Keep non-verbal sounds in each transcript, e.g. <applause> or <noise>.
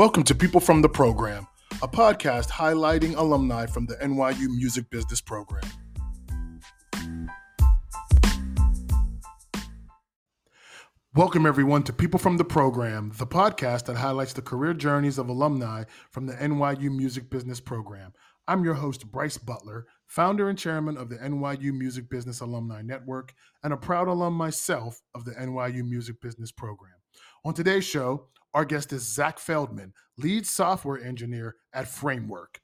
Welcome to People from the Program, a podcast highlighting alumni from the NYU Music Business Program. Welcome, everyone, to People from the Program, the podcast that highlights the career journeys of alumni from the NYU Music Business Program. I'm your host, Bryce Butler, founder and chairman of the NYU Music Business Alumni Network, and a proud alum myself of the NYU Music Business Program. On today's show, our guest is Zach Feldman, lead software engineer at Framework.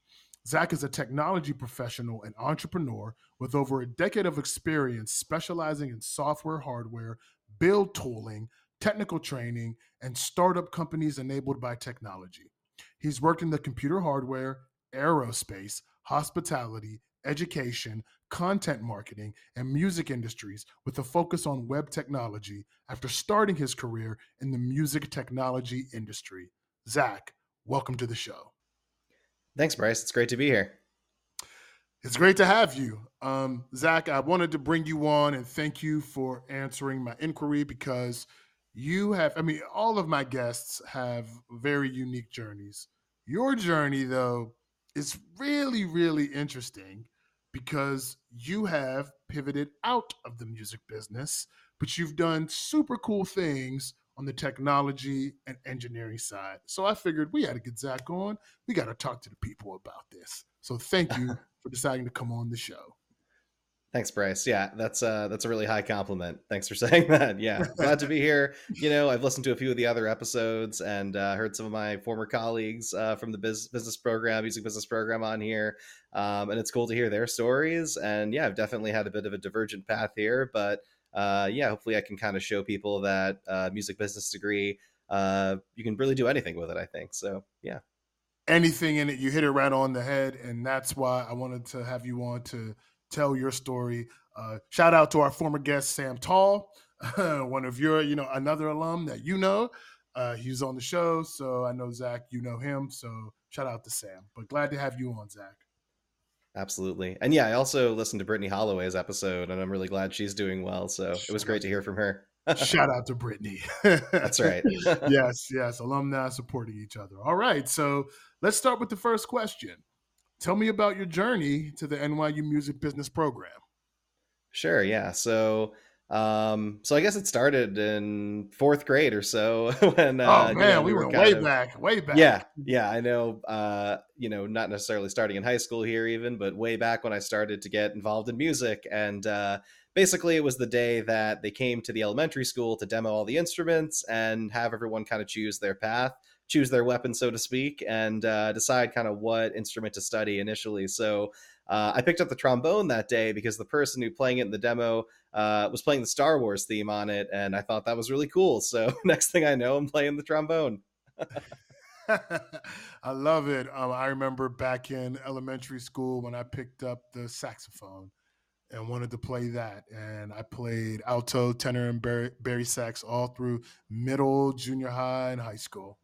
Zach is a technology professional and entrepreneur with over a decade of experience specializing in software, hardware, build tooling, technical training, and startup companies enabled by technology. He's worked in the computer hardware, aerospace, hospitality, education, content marketing, and music industries with a focus on web technology after starting his career in the music technology industry. Zach, welcome to the show. Thanks, Bryce. It's great to be here. It's great to have you. Um, Zach, I wanted to bring you on and thank you for answering my inquiry because you have, I mean, all of my guests have very unique journeys. Your journey, though, is really, really interesting because you have pivoted out of the music business, but you've done super cool things on the technology and engineering side. So I figured we had to get Zach on. We got to talk to the people about this. So thank you <laughs> for deciding to come on the show. Thanks, Bryce. Yeah, that's uh that's a really high compliment. Thanks for <laughs> saying that. Yeah, glad to be here. You know, I've listened to a few of the other episodes and uh, heard some of my former colleagues uh, from the biz- business program, music business program, on here, um, and it's cool to hear their stories. And yeah, I've definitely had a bit of a divergent path here, but uh, yeah, hopefully I can kind of show people that uh, music business degree, uh, you can really do anything with it. I think so. Yeah, anything in it, you hit it right on the head, and that's why I wanted to have you on to tell your story. Uh, shout out to our former guest Sam Tall, <laughs> one of your, you know, another alum that you know. Uh, he's on the show, so I know Zach, you know him. So shout out to Sam. But glad to have you on, Zach. Absolutely, and yeah, I also listened to Brittany Holloway's episode, and I'm really glad she's doing well. So it was great to hear from her. <laughs> Shout out to Brittany. That's right. <laughs> yes, yes, alumni supporting each other. All right, so let's start with the first question. Tell me about your journey to the NYU Music Business Program. Sure. Yeah. So, um, so I guess it started in fourth grade or so <laughs> when. Uh, oh man, you know, we, we, went way of, back, way back. Yeah, yeah. I know. Uh, you know, not necessarily starting in high school here, even, but way back when I started to get involved in music, and uh, basically it was the day that they came to the elementary school to demo all the instruments and have everyone kind of choose their path choose their weapon, so to speak, and uh, decide kind of what instrument to study initially. So uh, I picked up the trombone that day because the person who playing it in the demo uh, was playing the Star Wars theme on it, and I thought that was really cool. So <laughs> next thing I know, I'm playing the trombone. <laughs> I love it. Um, I remember back in elementary school when I picked up the saxophone and wanted to play that. And I played alto, tenor, and barry sax all through middle, junior high, and high school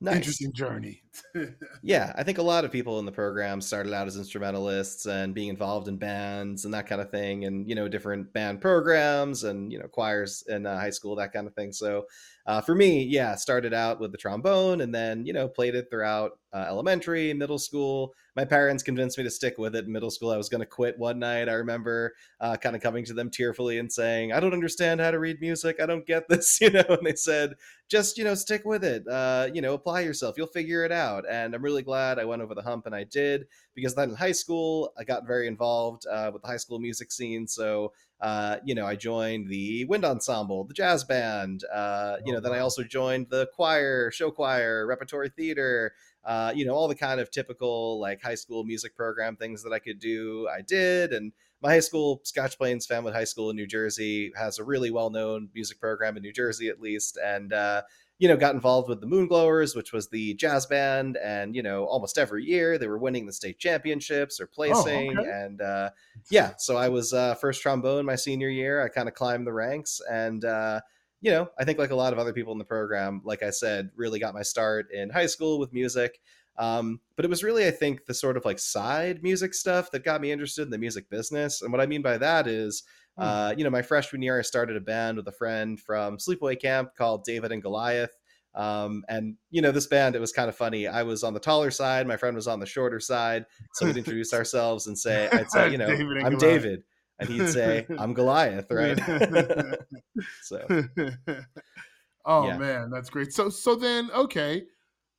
nice. interesting journey. <laughs> yeah, I think a lot of people in the program started out as instrumentalists and being involved in bands and that kind of thing, and you know different band programs and you know choirs in uh, high school, that kind of thing. So uh, for me, yeah, started out with the trombone and then you know played it throughout uh, elementary, middle school. My parents convinced me to stick with it in middle school. I was going to quit one night. I remember uh, kind of coming to them tearfully and saying, "I don't understand how to read music. I don't get <laughs> this," you know. And they said, "Just you know, stick with it. Uh, you know, apply yourself. You'll figure it out." And I'm really glad I went over the hump and I did because then in high school I got very involved uh, with the high school music scene. So uh, you know, I joined the wind ensemble, the jazz band. Uh, you oh, know, then I also joined the choir, show choir, repertory theater uh, you know, all the kind of typical like high school music program things that I could do, I did. And my high school, Scotch Plains Fanwood High School in New Jersey, has a really well known music program in New Jersey, at least. And, uh, you know, got involved with the Moonglowers, which was the jazz band. And, you know, almost every year they were winning the state championships or oh, placing. Oh, okay. And uh, yeah, so I was uh, first trombone my senior year. I kind of climbed the ranks and, uh, you know, I think like a lot of other people in the program, like I said, really got my start in high school with music. Um, but it was really, I think, the sort of like side music stuff that got me interested in the music business. And what I mean by that is, hmm. uh, you know, my freshman year, I started a band with a friend from Sleepaway Camp called David and Goliath. Um, and you know, this band, it was kind of funny. I was on the taller side, my friend was on the shorter side. So we'd <laughs> introduce ourselves and say, I'd say, you know, David I'm Goliath. David. And he'd say, <laughs> I'm Goliath, right? <laughs> so Oh yeah. man, that's great. So so then okay.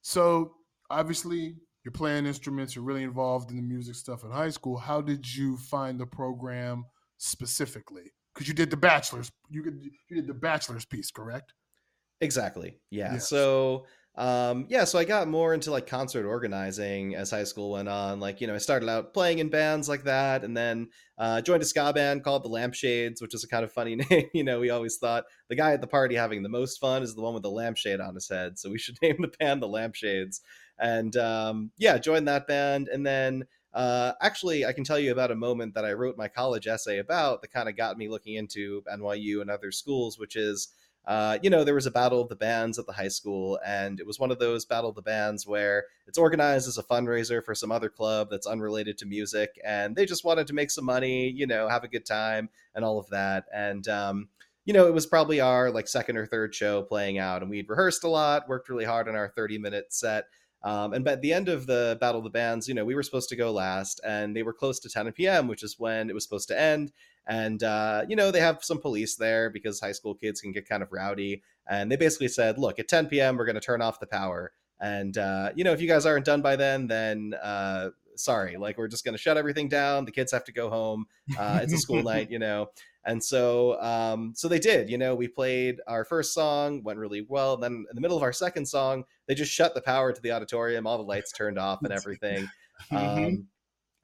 So obviously you're playing instruments, you're really involved in the music stuff in high school. How did you find the program specifically? Because you did the bachelor's, you could you did the bachelor's piece, correct? Exactly. Yeah. Yes. So um yeah so i got more into like concert organizing as high school went on like you know i started out playing in bands like that and then uh joined a ska band called the lampshades which is a kind of funny <laughs> name you know we always thought the guy at the party having the most fun is the one with the lampshade on his head so we should <laughs> name the band the lampshades and um yeah joined that band and then uh, actually, I can tell you about a moment that I wrote my college essay about that kind of got me looking into NYU and other schools, which is uh, you know, there was a battle of the bands at the high school, and it was one of those battle of the bands where it's organized as a fundraiser for some other club that's unrelated to music, and they just wanted to make some money, you know, have a good time, and all of that. And um, you know, it was probably our like second or third show playing out, and we'd rehearsed a lot, worked really hard on our 30 minute set. Um, and at the end of the Battle of the Bands, you know, we were supposed to go last, and they were close to 10 p.m., which is when it was supposed to end. And uh, you know they have some police there because high school kids can get kind of rowdy. And they basically said look at 10 p.m we're going to turn off the power. And uh, you know if you guys aren't done by then then uh, sorry like we're just going to shut everything down. The kids have to go home. Uh, it's a school <laughs> night you know and so um, so they did you know we played our first song went really well and then in the middle of our second song they just shut the power to the auditorium all the lights turned off and <laughs> everything mm-hmm. um,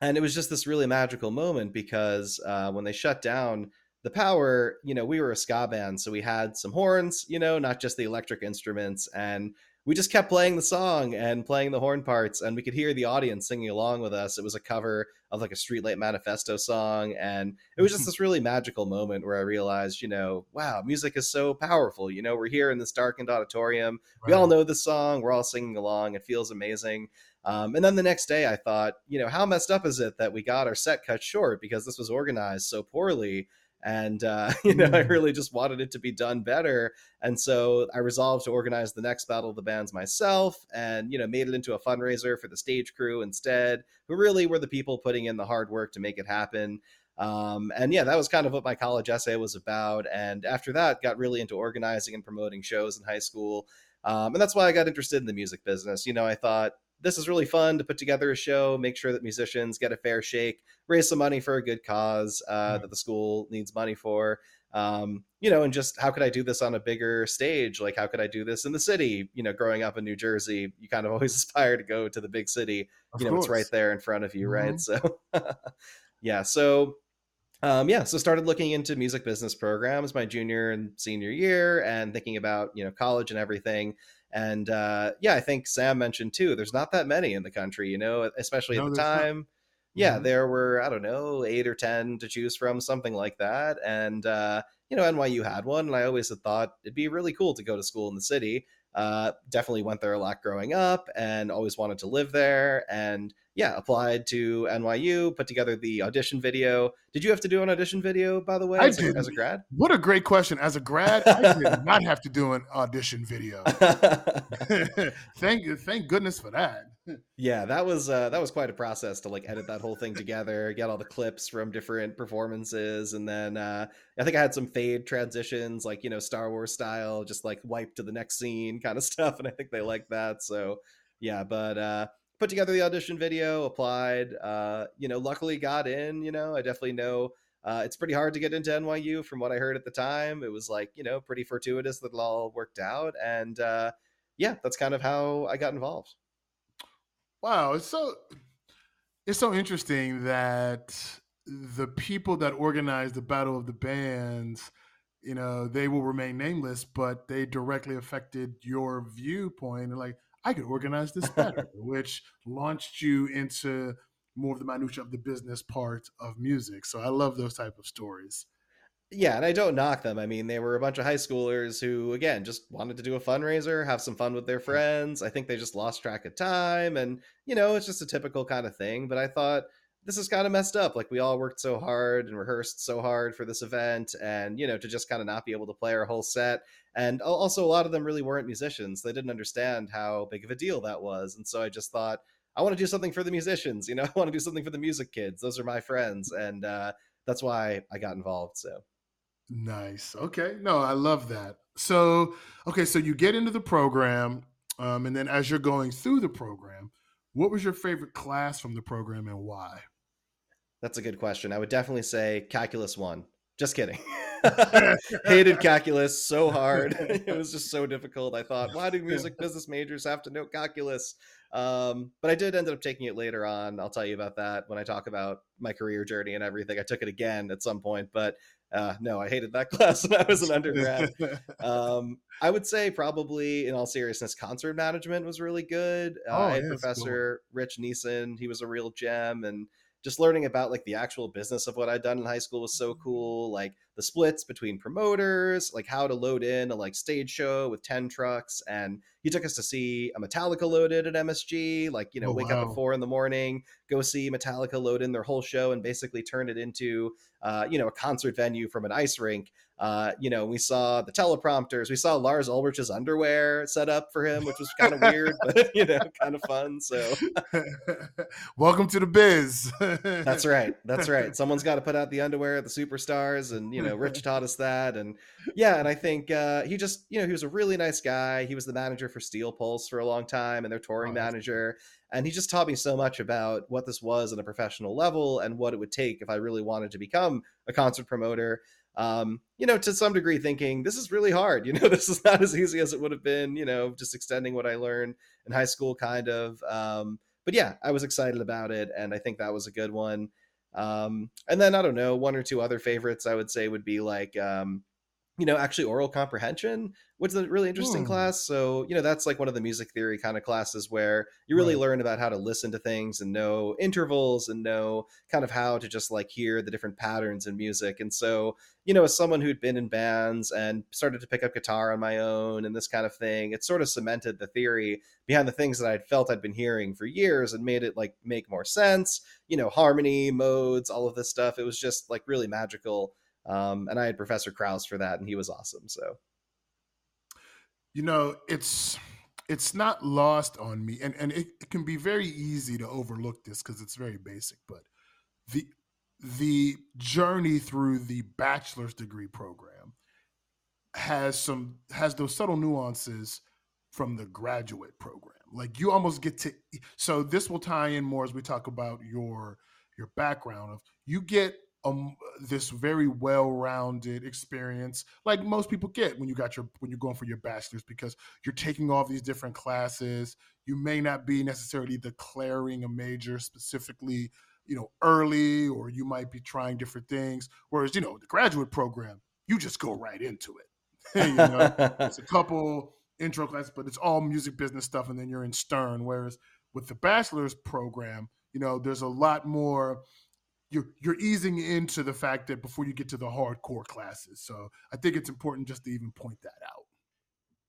and it was just this really magical moment because uh, when they shut down the power, you know, we were a ska band, so we had some horns, you know, not just the electric instruments, and we just kept playing the song and playing the horn parts, and we could hear the audience singing along with us. It was a cover of like a Streetlight Manifesto song, and it was just <laughs> this really magical moment where I realized, you know, wow, music is so powerful. You know, we're here in this darkened auditorium, right. we all know the song, we're all singing along, it feels amazing. Um, and then the next day, I thought, you know, how messed up is it that we got our set cut short because this was organized so poorly? And, uh, <laughs> you know, I mm. really just wanted it to be done better. And so I resolved to organize the next Battle of the Bands myself and, you know, made it into a fundraiser for the stage crew instead, who really were the people putting in the hard work to make it happen. Um, and yeah, that was kind of what my college essay was about. And after that, got really into organizing and promoting shows in high school. Um, and that's why I got interested in the music business. You know, I thought, this is really fun to put together a show, make sure that musicians get a fair shake, raise some money for a good cause uh, mm-hmm. that the school needs money for. Um, you know, and just how could I do this on a bigger stage? Like, how could I do this in the city? You know, growing up in New Jersey, you kind of <laughs> always aspire to go to the big city. Of you know, course. it's right there in front of you, mm-hmm. right? So, <laughs> yeah. So, um, yeah, so started looking into music business programs my junior and senior year, and thinking about you know college and everything. And uh, yeah, I think Sam mentioned too. There's not that many in the country, you know, especially no, at the time. Not. Yeah, mm-hmm. there were I don't know eight or ten to choose from, something like that. And uh, you know, NYU had one, and I always had thought it'd be really cool to go to school in the city. Uh, definitely went there a lot growing up, and always wanted to live there. And yeah, applied to NYU, put together the audition video. Did you have to do an audition video, by the way, I as, did. A, as a grad? What a great question. As a grad, I did <laughs> not have to do an audition video. <laughs> thank thank goodness for that. Yeah, that was uh, that was quite a process to like edit that whole thing together, get all the clips from different performances, and then uh, I think I had some fade transitions, like you know Star Wars style, just like wipe to the next scene kind of <laughs> stuff, and I think they liked that. So yeah, but uh, put together the audition video, applied. Uh, you know, luckily got in. You know, I definitely know uh, it's pretty hard to get into NYU from what I heard at the time. It was like you know pretty fortuitous that it all worked out, and uh, yeah, that's kind of how I got involved. Wow, it's so it's so interesting that the people that organized the Battle of the Bands you know they will remain nameless but they directly affected your viewpoint and like I could organize this better, <laughs> which launched you into more of the minutia of the business part of music. So I love those type of stories. Yeah, and I don't knock them. I mean, they were a bunch of high schoolers who, again, just wanted to do a fundraiser, have some fun with their mm. friends. I think they just lost track of time, and you know, it's just a typical kind of thing. But I thought this is kind of messed up. Like we all worked so hard and rehearsed so hard for this event, and you know, to just kind of not be able to play our whole set. And also, a lot of them really weren't musicians. They didn't understand how big of a deal that was. And so I just thought, I want to do something for the musicians. You know, <laughs> I want to do something for the music kids. Those are my friends, and uh, that's why I got involved. So nice. Okay, no, I love that. So okay, so you get into the program, um, and then as you're going through the program, what was your favorite class from the program and why? That's a good question. I would definitely say calculus one. Just kidding. <laughs> <laughs> Hated calculus so hard. <laughs> it was just so difficult. I thought, why do music business majors have to know calculus? Um, but I did end up taking it later on. I'll tell you about that when I talk about my career journey and everything. I took it again at some point, but uh, no, I hated that class when I was an undergrad. um, I would say probably, in all seriousness, concert management was really good. Uh, oh, I had yeah, Professor cool. Rich Neeson. He was a real gem, and just learning about like the actual business of what I'd done in high school was so cool. Like the splits between promoters, like how to load in a like stage show with 10 trucks. And he took us to see a Metallica loaded at MSG, like, you know, oh, wake wow. up at four in the morning, go see Metallica load in their whole show and basically turn it into, uh, you know, a concert venue from an ice rink. Uh, you know, we saw the teleprompters, we saw Lars Ulrich's underwear set up for him, which was kind of weird, but <laughs> you know, kind of fun. So, <laughs> welcome to the biz. that's right. That's right. <laughs> Someone's got to put out the underwear at the superstars, and you know, Rich taught us that, and yeah, and I think uh, he just, you know, he was a really nice guy. He was the manager for Steel Pulse for a long time, and their touring oh, manager. And he just taught me so much about what this was on a professional level and what it would take if I really wanted to become a concert promoter um, you know, to some degree thinking this is really hard. You know, <laughs> this is not as easy as it would have been, you know, just extending what I learned in high school, kind of. Um, but yeah, I was excited about it. And I think that was a good one. Um, and then I don't know, one or two other favorites I would say would be like, um, you know, actually aural comprehension, which is a really interesting mm. class. So, you know, that's like one of the music theory kind of classes where you really right. learn about how to listen to things and know intervals and know kind of how to just like hear the different patterns in music. And so, you know, as someone who'd been in bands and started to pick up guitar on my own and this kind of thing, it sort of cemented the theory behind the things that I'd felt I'd been hearing for years and made it like make more sense, you know, harmony, modes, all of this stuff. It was just like really magical um, and I had Professor Kraus for that, and he was awesome. So, you know, it's it's not lost on me, and and it, it can be very easy to overlook this because it's very basic. But the the journey through the bachelor's degree program has some has those subtle nuances from the graduate program. Like you almost get to so this will tie in more as we talk about your your background of you get um, this very well-rounded experience like most people get when you got your when you're going for your bachelor's because you're taking all these different classes. You may not be necessarily declaring a major specifically you know early or you might be trying different things whereas you know the graduate program you just go right into it. <laughs> You know it's a <laughs> couple intro classes but it's all music business stuff and then you're in stern whereas with the bachelor's program you know there's a lot more you're you're easing into the fact that before you get to the hardcore classes. So I think it's important just to even point that out.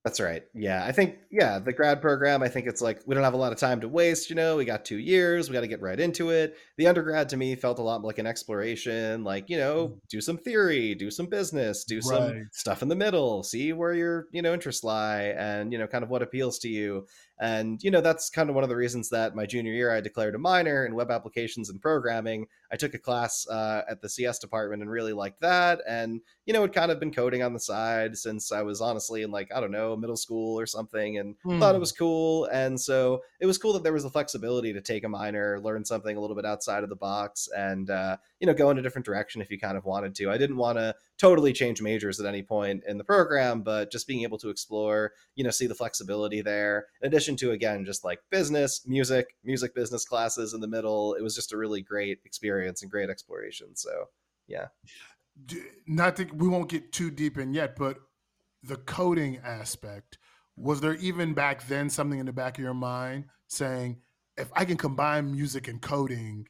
That's right. Yeah. I think, yeah, the grad program, I think it's like we don't have a lot of time to waste. You know, we got two years, we got to get right into it. The undergrad to me felt a lot like an exploration, like, you know, mm. do some theory, do some business, do some right. stuff in the middle, see where your, you know, interests lie and, you know, kind of what appeals to you. And, you know, that's kind of one of the reasons that my junior year I declared a minor in web applications and programming. I took a class uh, at the CS department and really liked that. And, you know, had kind of been coding on the side since I was honestly in like, I don't know, middle school or something and mm. thought it hmm. was cool. And so it was cool that there was the flexibility to take a minor, learn something a little bit outside of the box and, uh, you know, go in a different direction if you kind of wanted to. I didn't want to totally change majors at any point in the program, but just being able to explore, you know, see the flexibility there. In addition to, again, just like business, music, music business classes in the middle, it was just a really great experience and great exploration. So, yeah. Not that we won't get too deep in yet, but the coding aspect, was there even back then something in the back of your mind saying, if I can combine music and coding,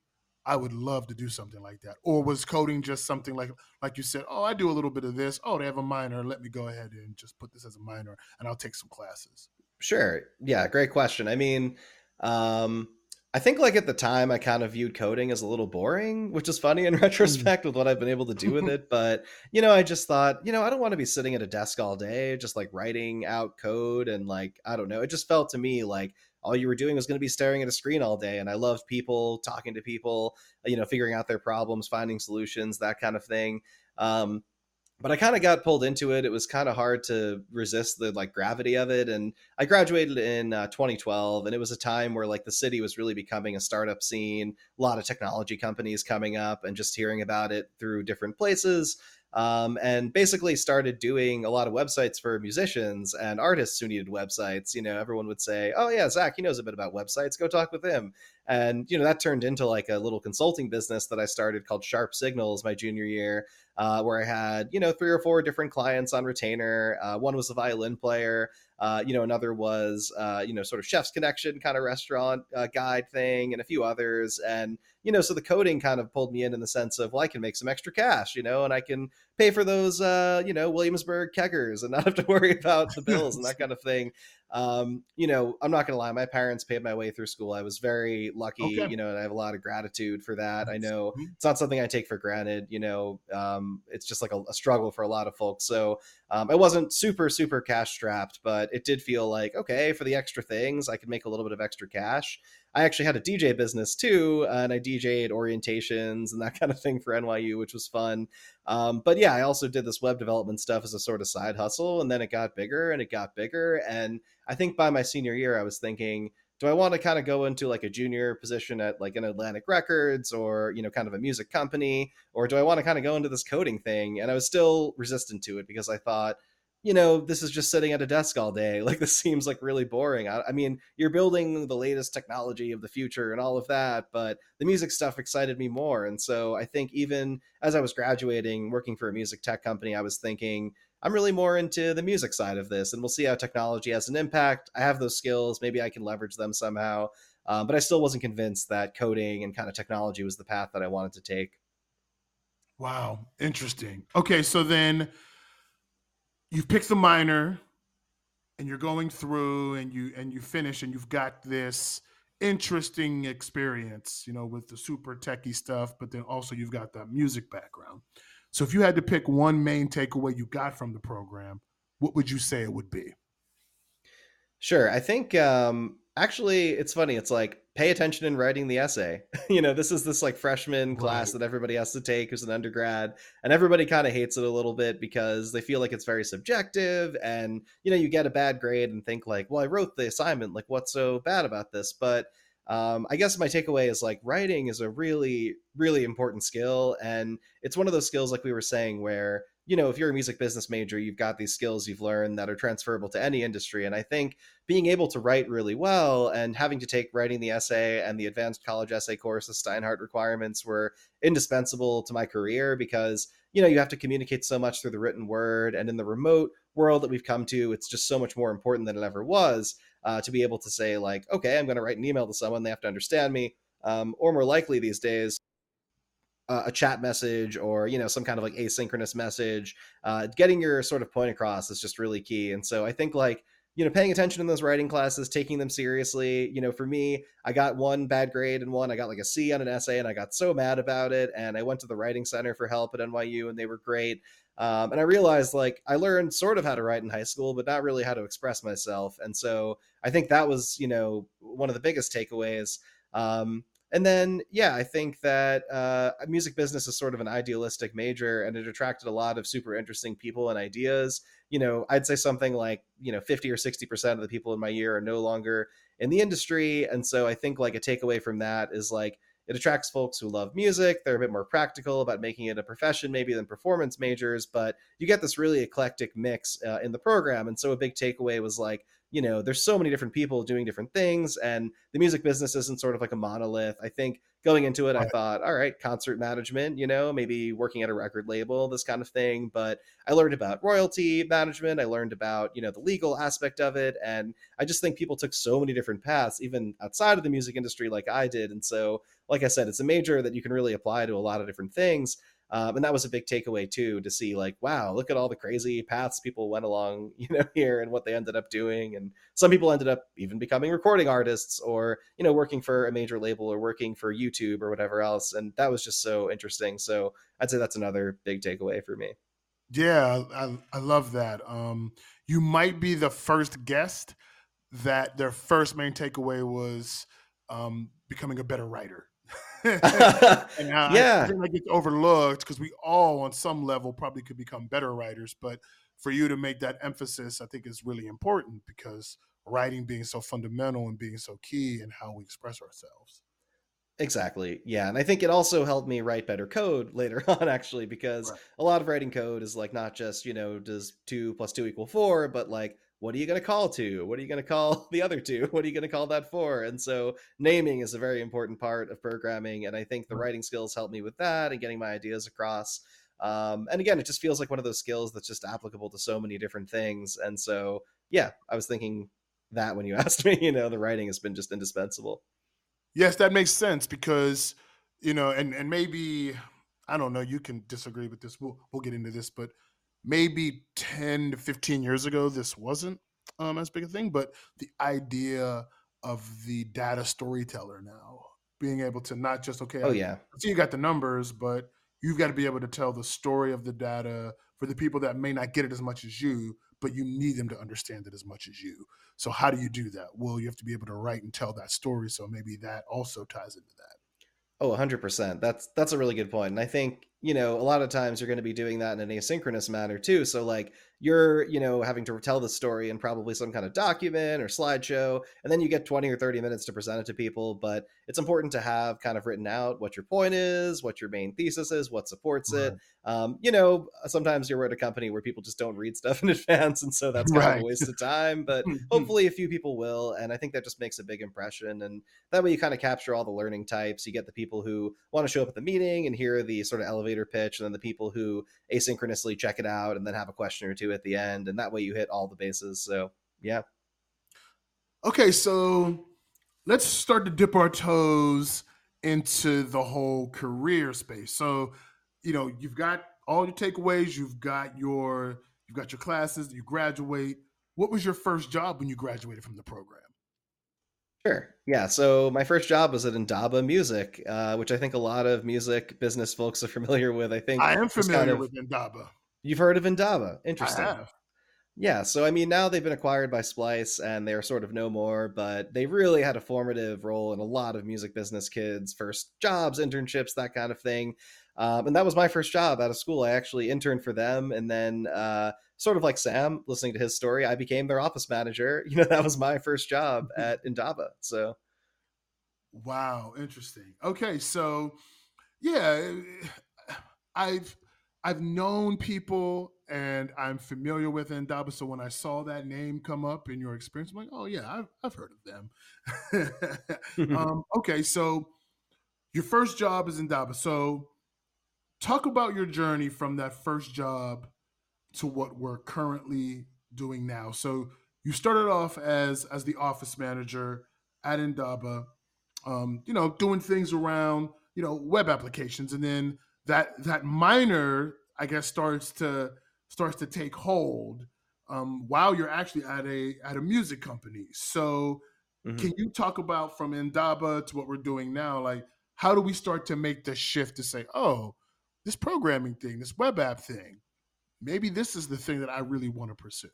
I would love to do something like that. Or was coding just something like like you said, oh, I do a little bit of this. Oh, they have a minor. Let me go ahead and just put this as a minor and I'll take some classes. Sure. Yeah, great question. I mean, um I think like at the time I kind of viewed coding as a little boring, which is funny in <laughs> retrospect with what I've been able to do with <laughs> it. But, you know, I just thought, you know, I don't want to be sitting at a desk all day, just like writing out code. And like, I don't know, it just felt to me like all you were doing was going to be staring at a screen all day. And I loved people, talking to people, you know, figuring out their problems, finding solutions, that kind of thing. Um, but I kind of got pulled into it. It was kind of hard to resist the like gravity of it. And I graduated in uh, 2012, and it was a time where like the city was really becoming a startup scene, a lot of technology companies coming up, and just hearing about it through different places um, and basically started doing a lot of websites for musicians and artists who needed websites. You know, everyone would say, "Oh yeah, Zach, he knows a bit about websites. Go talk with him." And you know, that turned into like a little consulting business that I started called Sharp Signals my junior year, uh, where I had you know three or four different clients on retainer. Uh, one was a violin player. Uh, you know, another was uh, you know sort of chef's connection kind of restaurant uh, guide thing, and a few others. And you know, so the coding kind of pulled me in in the sense of well, I can make some extra cash, you know, and I can pay for those uh, you know Williamsburg keggers and <laughs> not have to worry about the bills and that kind of thing um, you know, I'm not gonna lie, my parents paid my way through school. I was very lucky, okay. you know, and I have a lot of gratitude for that. I know it's not something I take for granted, you know, um, it's just like a, a, struggle for a lot of folks. So um, I wasn't super, super cash strapped, but it did feel like, okay, for the extra things, I could make a little bit of extra cash. I actually had a DJ business too, and I DJed orientations and that <laughs> kind of thing for NYU, which was fun. Um, but yeah, I also did this web development stuff as a sort of side hustle, and then it got bigger and it got bigger. And I think by my senior year, I was thinking, do I want to kind of go into like a junior position at like an Atlantic Records or, you know, kind of a music company? Or do I want to kind of go into this coding thing? And I was still resistant to it because I thought, you know, this is just sitting at a desk all day. <laughs> Like this seems like really boring. I, I, mean, you're building the latest technology of the future and all of that, but the music stuff excited me more. And so I think even as I was graduating, working for a music tech company, I was thinking, I'm really more into the music side of this, and we'll see how technology has an impact. I have those skills, maybe I can leverage them somehow. Um, but I still wasn't convinced that coding and kind of technology was the path that I wanted to take. Wow, interesting. Okay, so then you've picked the minor, and you're going through, and you and you finish, and you've got this interesting experience, you know, with the super techie stuff, but then also you've got that music background. So if you had to pick one main takeaway you got from the program, what would you say it would be? Sure. I think um, actually it's funny. It's like pay attention in writing the essay. <laughs> you know, this is this like freshman right. class that everybody has to take as an undergrad, and everybody kind of hates it a little bit because they feel like it's very subjective, and you know, you get a bad grade and think like, well, I wrote the assignment. Like, what's so bad about this? But um, I guess my takeaway is like writing is a really, really important skill. And it's one of those skills, like we were saying, where, you know, if you're a music business major, you've got these skills you've learned that are transferable to any industry. And I think being able to write really well and having to take writing the essay and the advanced college essay course, the Steinhardt requirements were indispensable to my career because, you know, you have to communicate so much through the written word. And in the remote world that we've come to, it's just so much more important than it ever was uh, to be able to say like, okay, I'm going to write an email to someone. They have to understand me. Um, or more likely these days, uh, a chat message or you know some kind of like asynchronous message. Uh, getting your sort of point across is just really key. And so I think like you know paying attention in those writing classes taking them seriously you know for me i got one bad grade and one i got like a c on an essay and i got so mad about it and i went to the writing center for help at nyu and they were great um, and I realized like I learned sort of how to write in high school, but not really how to express myself. And so I think that was, you know, one of the biggest takeaways. Um, and then, yeah, I think that uh, music business is sort of an idealistic major and it attracted a lot of super interesting people and ideas. You know, I'd say something like, you know, 50 or 60% of the people in my year are no longer in the industry. And so I think like a takeaway from that is like, it attracts folks who love music. They're a bit more practical about making it a profession, maybe than performance majors, but you get this really eclectic mix uh, in the program. And so a big takeaway was like, you know, there's so many different people doing different things, and the music business isn't sort of like a monolith. I think going into it, I thought, all right, concert management, you know, maybe working at a record label, this kind of thing. But I learned about royalty management. I learned about, you know, the legal aspect of it. And I just think people took so many different paths, even outside of the music industry, like I did. And so like I said, it's a major that you can really apply to a lot of different things. um, and that was a big takeaway too to see like wow look at all the crazy paths people went along <laughs> you know here and what they ended up doing and some people ended up even becoming recording artists or you know working for a major label or working for youtube or whatever else and that was just so interesting so i'd say that's another big takeaway for me yeah i, I love that um, you might be the first guest that their first main takeaway was um, becoming a better writer <laughs> and yeah, I, I think that gets overlooked because we all, on some level, probably could become better writers. But for you to make that emphasis, I think is really important because writing being so fundamental and being so key in how we express ourselves. Exactly. Yeah. And I think it also helped me write better code <laughs> later on, actually, because right. a lot of writing code is like not just, you know, does two plus two equal four, but like what are you going to call to? What are you going to call <laughs> the other two? What are you going to call that for? And so naming is a very important part of programming. And I think the writing skills help me with that and getting my ideas across. Um, and again, it just feels like one of those skills that's just applicable to so many different things. And so, yeah, I was thinking that when you <laughs> asked me, you know, the writing has been just indispensable. Yes, that makes sense because, you know, and, and maybe, I don't know, you can disagree with this. We'll, we'll get into this, but maybe 10 to 15 years ago this wasn't um, as big a thing but the idea of the data storyteller now being able to not just okay oh yeah so you got the numbers but you've got to be able to tell the story of the data for the people that may not get it as much as you but you need them to understand it as much as you so how do you do that well you have to be able to write and tell that story so maybe that also ties into that Oh, 100%. That's that's a really good point. And I think you know, a lot of times you're going to be doing that in an asynchronous manner too. So like you're, you know, having to tell the story in probably some kind of document or slideshow, and then you get 20 or 30 minutes to present it to people. But it's important to have kind of written out what your point is, what your main thesis is, what supports right. it. Um, you know, sometimes you're at a company where people just don't read stuff <laughs> in advance, and so <laughs> that's kind right. of a waste of time. But <laughs> hopefully, a few people will, and I think that just makes a big impression. And that way, you kind of capture all the learning types. You get the people who want to show up at the meeting and hear the sort of elevator elevator pitch, and then the people who asynchronously check it out and then have a question or two at the end, and that way you hit all the bases. So yeah. Okay, so let's start to dip our toes into the whole career space. So, you know, you've got all your takeaways, you've got your you've got your classes, you graduate. What was your first job when you graduated from the program? Sure. Yeah. So my first job was at Indaba Music, uh, which I think a lot of music business folks are <laughs> familiar with. I think I am familiar kind of, with Indaba. You've heard of Indaba? Interesting. Yeah. So I mean, now they've been acquired by Splice, and they're sort of no more. But they really had a formative role in a lot of music business kids' first jobs, internships, that kind of thing. Um, and that was my first job out of school. I actually interned for them, and then uh, sort of like Sam, listening to his story, I became their office manager. <laughs> You know, that was my first job <laughs> at Indaba. So, wow, interesting. Okay, so yeah, <sighs> I've I've known people and I'm familiar with Indaba. So when I saw that name come up in your experience, I'm like, oh yeah, I've, I've heard of them. <laughs> um, okay, so your first job is Indaba. So talk about your journey from that first job to what we're currently doing now. So you started off as as the office manager at Indaba, um, you know, doing things around you know web applications, and then that that minor, I guess, starts to starts to take hold um, while you're actually at a at a music company. So, mm-hmm. can you talk about from Indaba to what we're doing now? Like, how do we start to make the shift to say, oh, this programming thing, this web app thing, maybe this is the thing that I really want to pursue.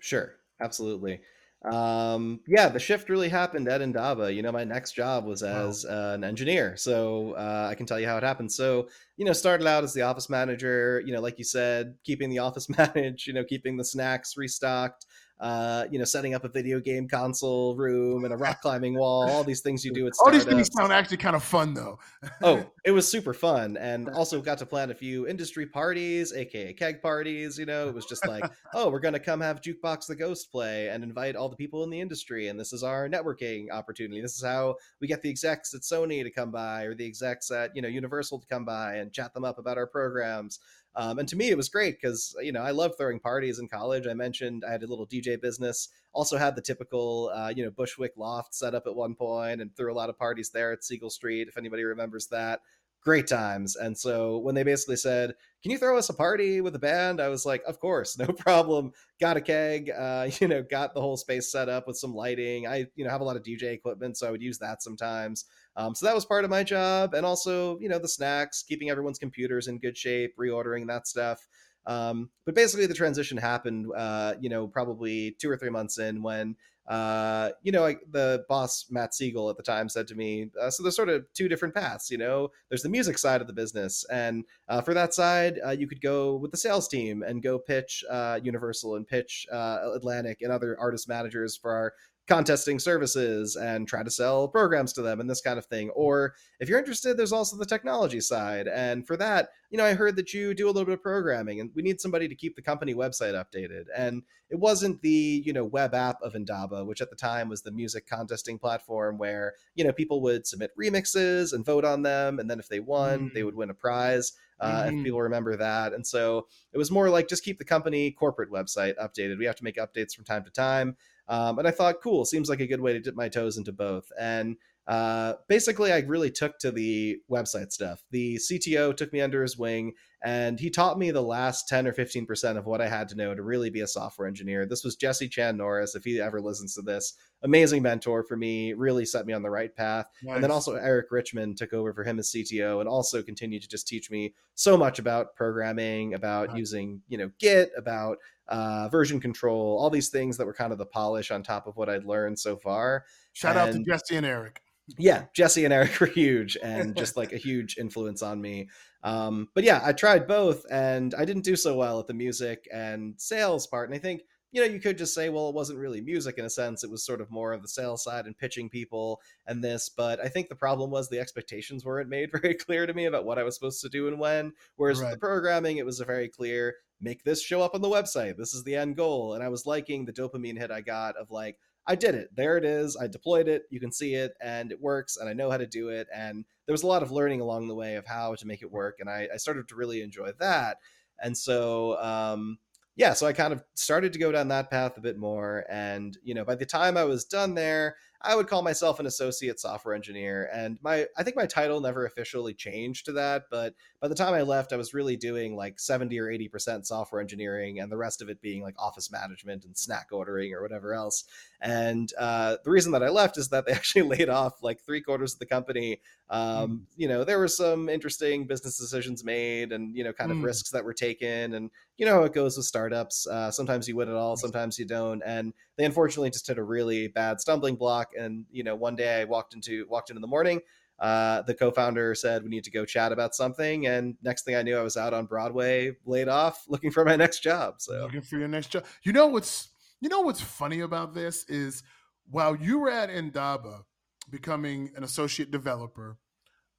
Sure, absolutely. Um, yeah, the shift really happened at Indaba. You know, my next job was as wow. uh, an engineer, so uh, I can tell you how it happened. So, you know, started out as the office manager. You know, like you said, keeping the office <laughs> managed. You know, keeping the snacks restocked uh, you know, setting up a video game console room and a rock climbing wall, all these things you do at All these things sound actually kind of fun though. <laughs> oh, it was super fun. And also got to plan a few industry parties, aka keg parties. You know, it was just like, <laughs> oh, we're gonna come have Jukebox the Ghost play and invite all the people in the industry. And this is our networking opportunity. This is how we get the execs at Sony to come by or the execs at, you know, Universal to come by and chat them up about our programs. Um, and to me, it was great because you know I love throwing parties in college. I mentioned I had a little DJ business. Also had the typical uh, you know Bushwick loft set up at one point, and threw a lot of parties there at Seigel Street. If anybody remembers that, great times. And so when they basically said, "Can you throw us a party with a band?" I was like, "Of course, <laughs> no problem." Got a keg, uh, <laughs> you know, got the whole space set up with some lighting. I, you know, have a lot of DJ equipment, so I would use that sometimes. Um, so that was part of my job, and also, you know, the snacks, keeping everyone's computers in good shape, reordering that stuff. Um, but basically, the transition happened, uh, you know, probably two or three months in when uh, you know, like the boss Matt Siegel at the time said to me, uh, so there's sort of two different paths. You know, there's the music side of the business, and uh, for that side, uh, you could go with the sales team and go pitch uh, Universal and pitch uh, Atlantic and other artist managers for our contesting services and try to sell programs to them and this kind of thing. Or if you're interested, there's also the technology side. And for that, you know, I heard that you do a little bit of programming and we need somebody to keep the company website updated. And it wasn't the, you know, web app of Indaba, which at the time was the music contesting platform where, you know, people would submit remixes and vote on them. And then if they won, mm-hmm. they would win a prize. Uh, mm-hmm. If people remember that. And so it was more like just keep the company corporate website updated. We have to make updates from time to time. Um, and I thought, cool, seems like a good way to dip my toes into both. And uh, basically, I really took to the website stuff. The CTO took me under his wing and he taught me the last 10 or 15% of what I had to know to really be a software engineer. This was Jesse Chan Norris. If he ever listens to this, amazing mentor for me, really set me on the right path. Nice. And then also Eric Richmond took over for him as CTO and also continued to just teach me so much about programming, about using, you know, Git, about uh, version control, all these things that were kind of the polish on top of what I'd learned so far. Shout and, out to Jesse and Eric. Yeah, Jesse and Eric <laughs> were huge and just like a huge influence on me. Um, but yeah, I tried both and I didn't do so well at the music and sales part. And I think you know, you could just say, well, it wasn't really music in a sense. It was sort of more of the sales side and pitching people and this. But I think the problem was the expectations weren't made <laughs> very clear to me about what I was supposed to do and when. Whereas right. with the programming, it was a very clear make this show up on the website. This is the end goal. And I was liking the dopamine hit I got of like, I did it. There it is. I deployed it. You can see it and it works and I know how to do it. And there was a lot of learning along the way of how to make it work. And I, I started to really enjoy that. And so, um, yeah, so I kind of started to go down that path a bit more. And, you know, by the time I was done there, I would call myself an associate software engineer. And my I think my title never officially changed to that, but by the time I left, I was really doing like 70 or 80% software engineering and the rest of it being like office management and snack ordering or whatever else. And uh, the reason that I left is that they <laughs> actually laid off like three quarters of the company. Um, mm. You know, there were some interesting business decisions made and, you know, kind of mm. risks that were taken. And, you know, how it goes with startups. Uh, sometimes you win it all, sometimes you don't. And they unfortunately just hit a really bad stumbling block. And, you know, one day I walked into, walked into the morning uh, the co-founder said we need to go chat about something and next thing i knew i was out on broadway laid off <laughs> looking for my next job so. Looking for your next job. You know what's you know what's funny about this is while you were at indaba becoming an associate developer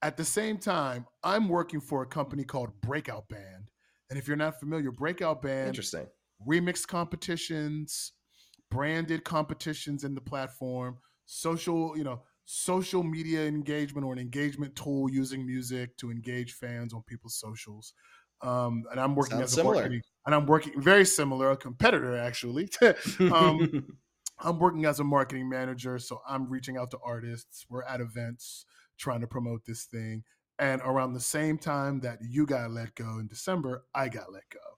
at the same time i'm working for a company called breakout band and if you're not familiar breakout band interesting. remix competitions branded competitions in the platform social you know social media engagement or an engagement tool using music to engage fans on people's socials. Um, and I'm working Sounds as a similar. marketing, and I'm working very similar, a competitor actually. <laughs> um, <laughs> I'm working as a marketing manager, so I'm reaching out to artists. We're at events trying to promote this thing. And around the same time that you got let go in December, I got let go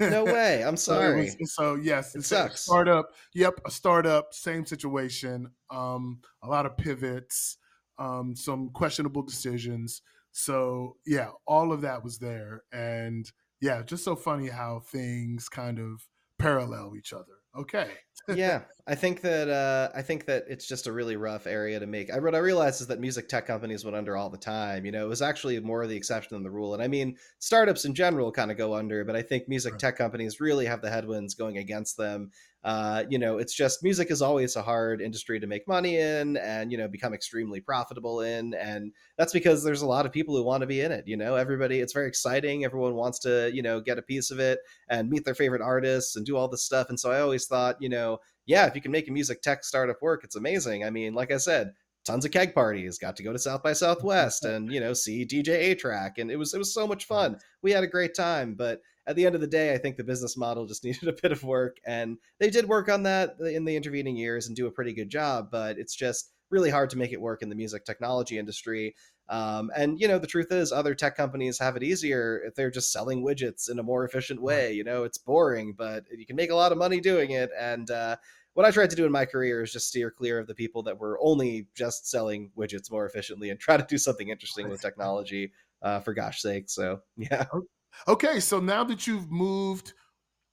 no <laughs> way. I'm sorry. So, was, so yes, it it's sucks. A startup. Yep, a startup. Same situation. Um, a lot of pivots. Um, some questionable decisions. So yeah, all of that was there, and yeah, just so funny how things kind of parallel each other. Okay. Yeah, I think that uh, I think that it's just a really rough area to make. I what I realized is that music tech companies went under all the time. You know, it was actually more of the exception than the rule. And I mean, startups in general kind of go under, but I think music right. tech companies really have the headwinds going against them uh, you know, it's just music is always a hard industry to make money in and, you know, become extremely profitable in. And that's because there's a lot of people who want to be in it. You know, everybody, it's very exciting. Everyone wants to, you know, get a piece of it and meet their favorite artists and do all this stuff. And so I always thought, you know, yeah, if you can make a music tech startup work, it's amazing. I mean, like I said, tons of keg parties got to go to south by southwest and you know see dj A-Trak. and it was it was so much fun we had a great time but at the end of the day, I think the business model just <laughs> needed a bit of work. And they did work on that in the intervening years and do a pretty good job, but it's just really hard to make it work in the music technology industry. Um, and you know, the truth is, other tech companies have it easier if they're just selling widgets in a more efficient way. You know, it's boring, but you can make a lot of money doing it. And uh, what I tried to do in my career is just steer clear of the people that were only just selling widgets more efficiently and try to do something interesting with <laughs> technology. Uh, for gosh sake, so yeah. Okay, so now that you've moved,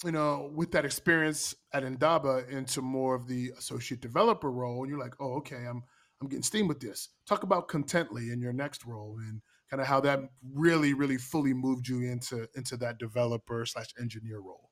you know, with that experience at Indaba into more of the associate developer role, and you're like, oh, okay, I'm I'm getting steam with this. Talk about Contently in your next role and kind of how that really, really fully moved you into into that developer slash engineer role.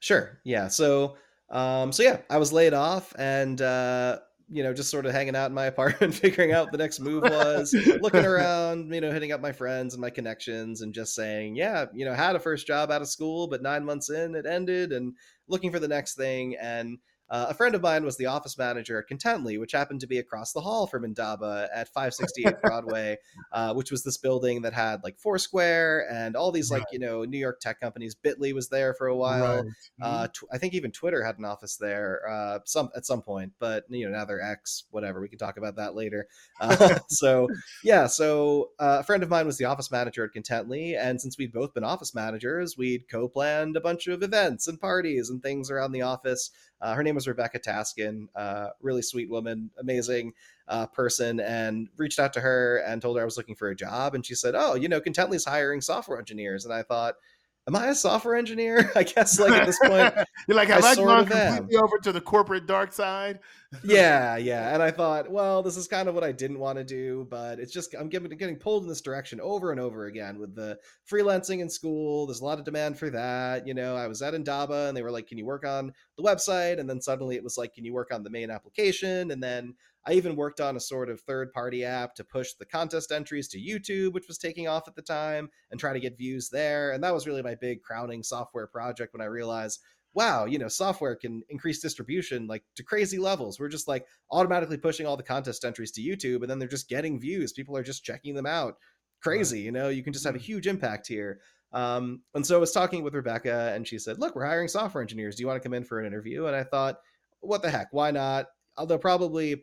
Sure. Yeah. So um, so yeah, I was laid off and uh, you know, just sort of hanging out in my <laughs> apartment, figuring out the next move was, looking around, you know, hitting up my friends and my connections and just saying, yeah, you know, had a first job out of school, but nine months in it ended and looking for the next thing. And uh, a friend of mine was the office manager at Contently, which happened to be across the hall from Indaba at 568 <laughs> Broadway, uh, which was this building that had like Foursquare and all these like you know New York tech companies. Bitly was there for a while. Right. Uh, mm-hmm. tw- I think even Twitter had an office there uh, some at some point, but you know now they're X, whatever. We can talk about that later. Uh, <laughs> so yeah, so uh, a friend of mine was the office manager at Contently, and since we'd both been office managers, we'd co-planned a bunch of events and parties and things around the office. Uh, her name was Rebecca Taskin, uh, really sweet woman, amazing uh, person, and reached out to her and told her I was looking for a job. And she said, "Oh, you know, Contently's hiring software engineers." And I thought, am I a software engineer? <laughs> I guess like at this point, <laughs> you're like, have I, I gone completely am. over to the corporate dark side? <laughs> yeah, yeah. And I thought, well, this is kind of what I didn't want to do, but it's just I'm getting getting pulled in this direction over and over again with the freelancing in school. There's a lot of demand for that. You know, I was at Indaba and they were like, can you work on the website? And then suddenly it was like, can you work on the main application? And then I even worked on a sort of third party app to push the contest entries to YouTube, which was taking off at the time, and try to get views there. And that was really my big crowning software project when I realized, wow, you know, software can increase distribution like to crazy levels. We're just like automatically pushing all the contest entries to YouTube, and then they're just getting views. People are just checking them out. Crazy, right. you know, you can just have a hmm. huge impact here. Um, and so I was talking with Rebecca, and she said, Look, we're hiring software engineers. Do you want to come in for an interview? And I thought, What the heck? Why not? Although probably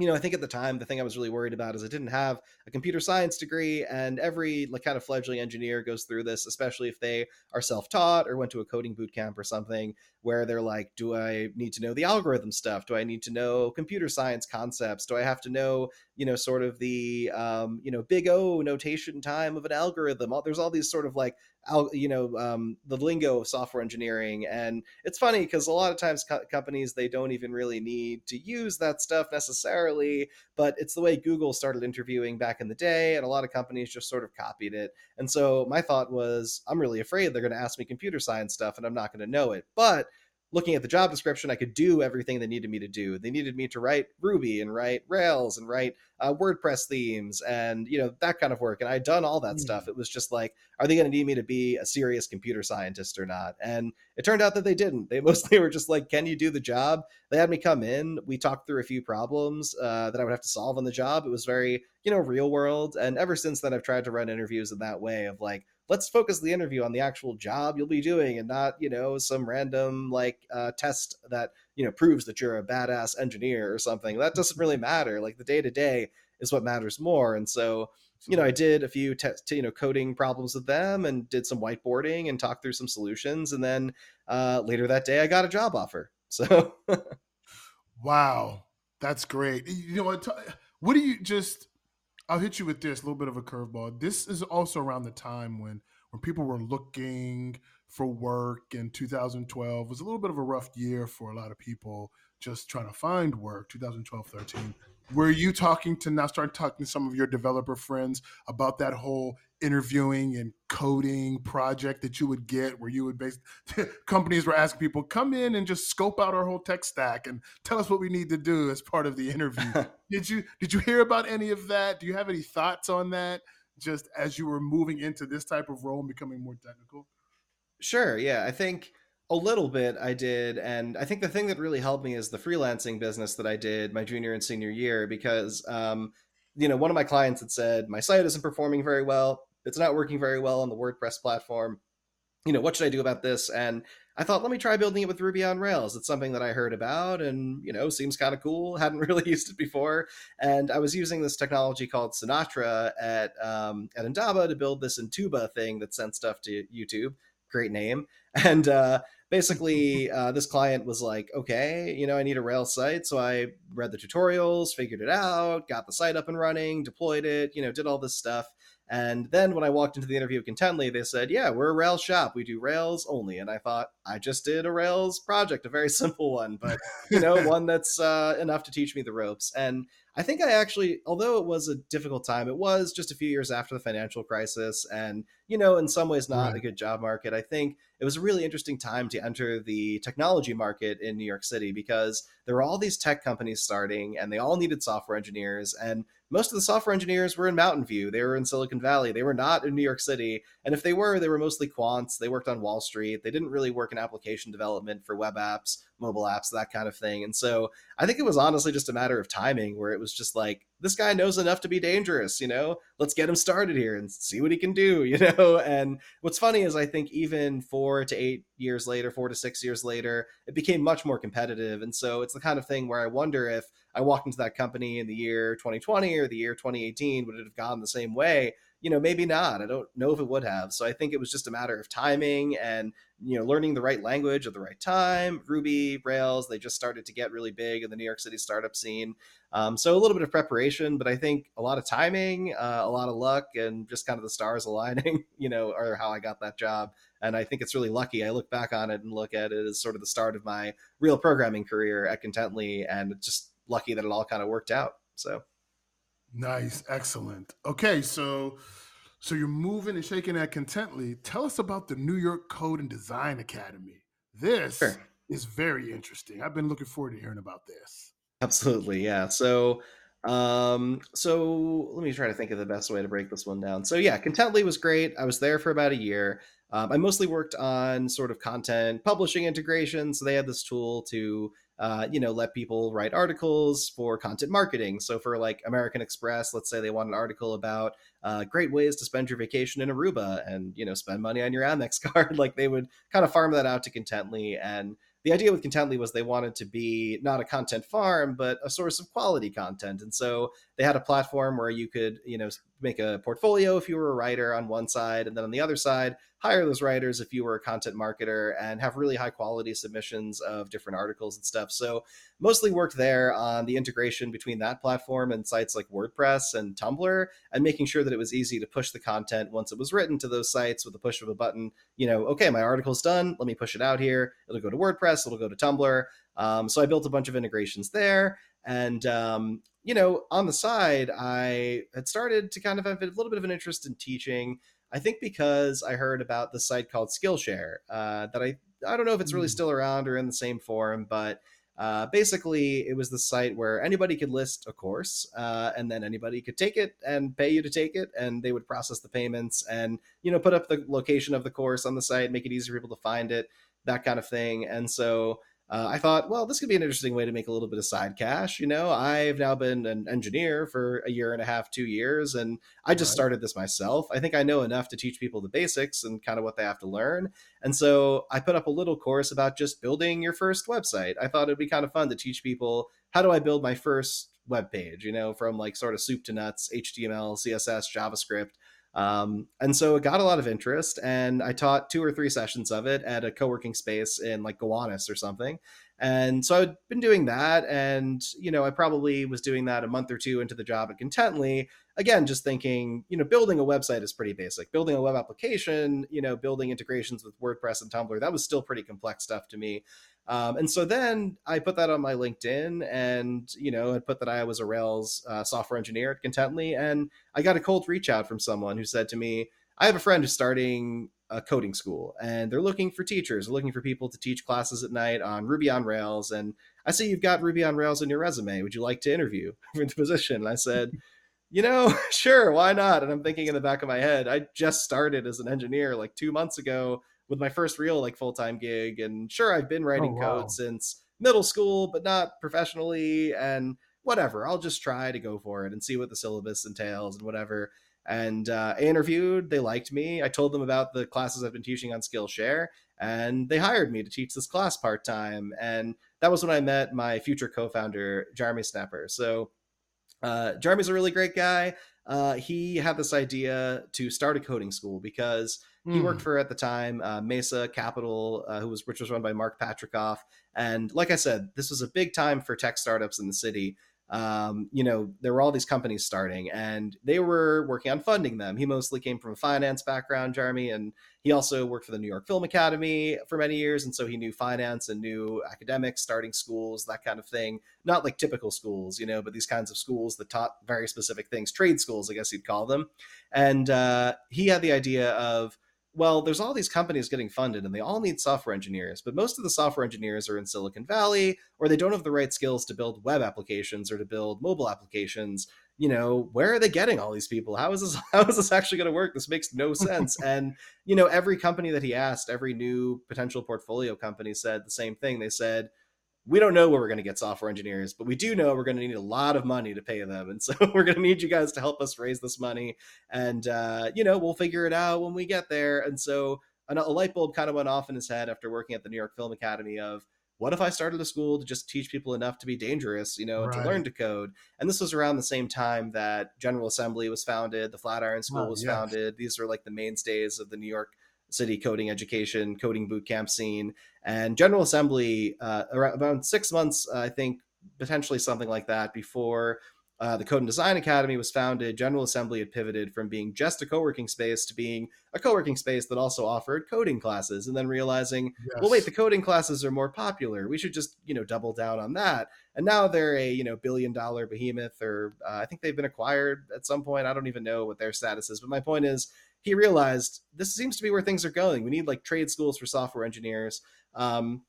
you know, I think at the time the thing I was really worried about is I didn't have a computer science degree, and every like kind of fledgling engineer goes through this, especially if they are self-taught or went to a coding boot camp or something, where they're like, do I need to know the algorithm stuff? Do I need to know computer science concepts? Do I have to know, you know, sort of the um, you know, big O notation time of an algorithm? There's all these sort of like you know um, the lingo of software engineering. And it's funny because a lot of times co- companies they don't even really need to use that stuff necessarily but it's the way google started interviewing back in the day and a lot of companies just sort of copied it. And so my thought was i'm really afraid they're going to ask me computer science stuff and i'm not going to know it. But looking at the job description, I could do everything they needed me to do. They needed me to write Ruby and write Rails and write uh, WordPress themes and you know that kind of work. And I'd done all that mm. stuff. It was just like, are they going to need me to be a serious computer scientist or not? And it turned out that they didn't. They <laughs> mostly were just like, can you do the job? They had me come in. We talked through a few problems uh, that I would have to solve on the job. It was very you know real world. And ever since then, I've tried to run interviews in that way of like let's focus the interview on the actual job you'll be doing and not you know some random like uh, test that you know proves that you're a badass engineer or something. That doesn't really <laughs> matter. Like the day to day is what matters more. And so you know i did a few te- you know coding problems with them and did some whiteboarding and talked through some solutions. And then uh, later that day i got a job offer. <laughs> So wow. That's great. You know what what do you just I'll hit you with this a little bit of a curveball. This is also around the time when when people were looking for work in 2012 it was a little bit of a rough year for a lot of people just trying to find work 2012 13 were you talking to now start talking to some of your developer friends about that whole interviewing and coding project that you would get where you would base <laughs> companies were asking people come in and just scope out our whole tech stack and tell us what we need to do as part of the interview <laughs> did you did you hear about any of that do you have any thoughts on that just as you were moving into this type of role and becoming more technical sure yeah i think a little bit I did. And I think the thing that really helped me is the freelancing business that I did my junior and senior year because, um, you know, one of my clients had said, my site isn't performing very well. It's not working very well on the WordPress platform. you know, what should I do about this? And I thought, let me try building it with Ruby on Rails. It's something that I heard about and, you know, seems kind of cool. <laughs> Hadn't really used it before. And I was using this technology called Sinatra at, um, at Indaba to build this Intuba thing that sent stuff to YouTube. Great name. <laughs> And uh, basically, <laughs> uh, this client was like, okay, you know, I need a Rails site. So I read the tutorials, figured it out, got the site up and running, deployed it, you know, did all this stuff. And then when I walked into the interview with Contently, they said, Yeah, we're a Rails shop. We do Rails only. And I thought, I just did a Rails project, a very <laughs> simple one, but, you know, <laughs> one that's uh, enough to teach me the ropes. And I think I actually, although it was a difficult time, it was just a few years after the financial crisis and, you know, in some ways not right. a good job market. I think it was a really interesting time to enter the technology market in New York City because there were all these tech companies starting and they all needed software engineers. And most of the software engineers were in Mountain View. They were in Silicon Valley. They were not in New York City. And if they were, they were mostly quants. They worked on Wall Street. They didn't really work in application development for web apps, mobile apps, that kind of thing. And so I think it was honestly just a matter of timing where it was just like, this guy knows enough to be dangerous, you know? Let's get him started here and see what he can do, <laughs> you know? And what's funny is I think even four to eight years later, four to six years later, it became much more competitive. And so it's the kind of thing where I wonder if I walked into that company in the year 2020 or the year 2018, would it have gone the same way? You know, maybe not. I don't know if it would have. So I think it was just a matter of timing and, you know, learning the right language at the right time. Ruby, Rails, they just started to get really big in the New York City startup scene. Um, so a little bit of preparation, but I think a lot of timing, uh, a lot of luck, and just kind of the stars <laughs> aligning, you know, are how I got that job. And I think it's really lucky. I look back on it and look at it as sort of the start of my real programming career at Contently, and just lucky that it all kind of worked out. So nice, excellent. Okay, so so you're moving and shaking at Contently. Tell us about the New York Code and Design Academy. This sure. is very interesting. I've been looking forward to hearing about this. Absolutely, yeah. So um so let me try to think of the best way to break this one down so yeah contently was great i was there for about a year um, i mostly worked on sort of content publishing integration so they had this tool to uh, you know, let people write articles for content marketing. So for like American Express, let's say they want an article about uh, great ways to spend your vacation in Aruba and you know spend money on your Amex <laughs> card. like they would kind of farm that out to Contently and the idea with Contently was they wanted to be not a content farm, but a source of quality content. And so they had a platform where you could, you know, make a portfolio if you were a writer on one side, and then on the other side, hire those writers if you were a content marketer and have really high quality submissions of different articles and stuff. So mostly worked there on the integration between that platform and sites like WordPress and Tumblr and making sure that it was easy to push the content once it was written to those sites with the push of a button. You know, okay, my article's done. Let me push it out here. It'll go to WordPress, it'll go to Tumblr. Um, so I built a bunch of integrations there. And um, you know, on the side, I had started to kind of have a little bit of an interest in teaching. I think because I heard about the site called Skillshare uh, that I I don't know if it's really mm. still around or in the same form, but uh, basically it was the site where anybody could list a course uh, and then anybody could take it and pay you to take it and they would process the payments and you know put up the location of the course on the site make it easy for people to find it that kind of thing and so uh, I thought, well, this could be an interesting way to make a little bit of side cash. You know, I've now been an engineer for a year and a half, two years, and I just right. started this myself. I think I know enough to teach people the basics and kind of what they have to learn. And so I put up a little course about just building your first website. I thought it'd be kind of fun to teach people how do I build my first web page, you know, from like sort of soup to nuts, HTML, CSS, JavaScript. Um, and so it got a lot of interest, and I taught two or three sessions of it at a co working space in like Gowanus or something. And so I'd been doing that. And, you know, I probably was doing that a month or two into the job at Contently. Again, just thinking, you know, building a website is pretty basic. Building a web application, you know, building integrations with WordPress and Tumblr, that was still pretty complex stuff to me. Um, and so then I put that on my LinkedIn and, you know, I put that I was a Rails uh, software engineer at Contently. And I got a cold reach out from someone who said to me, I have a friend who's starting a coding school and they're looking for teachers, they're looking for people to teach classes at night on Ruby on Rails. And I see you've got Ruby on Rails in your resume. Would you like to interview <laughs> for the position? And I said, <laughs> you know, <laughs> sure, why not? And I'm thinking in the back of my head, I just started as an engineer like two months ago with my first real like full time gig. And sure, I've been writing oh, wow. code since middle school, but not professionally. And whatever, I'll just try to go for it and see what the syllabus entails and whatever. And uh, I interviewed, they liked me. I told them about the classes I've been teaching on Skillshare, and they hired me to teach this class part time. And that was when I met my future co founder, Jeremy Snapper. So, uh, Jeremy's a really great guy. Uh, he had this idea to start a coding school because he mm. worked for at the time uh, Mesa Capital, uh, who was which was run by Mark Patricof. And like I said, this was a big time for tech startups in the city um, you know, there were all these companies starting and they were working on funding them. He mostly came from a finance background, Jeremy, and he also worked for the New York Film Academy for many years. And so he knew finance and knew academics, starting schools, that kind of thing. Not like typical schools, you know, but these kinds of schools that taught very specific things, trade schools, I guess you'd call them. And uh, he had the idea of, well, there's all these companies getting funded and they all need software engineers, but most of the software engineers are in Silicon Valley or they don't have the right skills to build web applications or to build mobile applications. You know, where are they getting all these people? How is this <laughs> how is this actually going to work? This makes no sense. <laughs> and you know, every company that he asked, every new potential portfolio company said the same thing. They said, we don't know where we're going to get software engineers, but we do know we're going to need a lot of money to pay them. And so <laughs> we're going to need you guys to help us raise this money. And, uh, you know, we'll figure it out when we get there. And so a, a light bulb kind of went off in his head after working at the New York Film Academy of, what if I started a school to just teach people enough to be dangerous, you know, right. to learn to code? And this was around the same time that General Assembly was founded, the Flatiron School oh, was yes. founded. These were like the mainstays of the New York City coding education, coding boot camp scene. And General Assembly, uh, around, six months, I think, potentially something like that, before uh, the Code and Design Academy was founded, General Assembly had pivoted from being just a co working space to being a co working space that also offered coding classes, and then realizing, yes. well, wait, the coding classes are more popular. We should just, you know, double down on that. And now they're a, you know, billion dollar behemoth, or uh, I think they've been acquired at some point. I don't even know what their status is, but my point is, he realized this seems to be where things are going. We need like trade schools for software engineers. Um,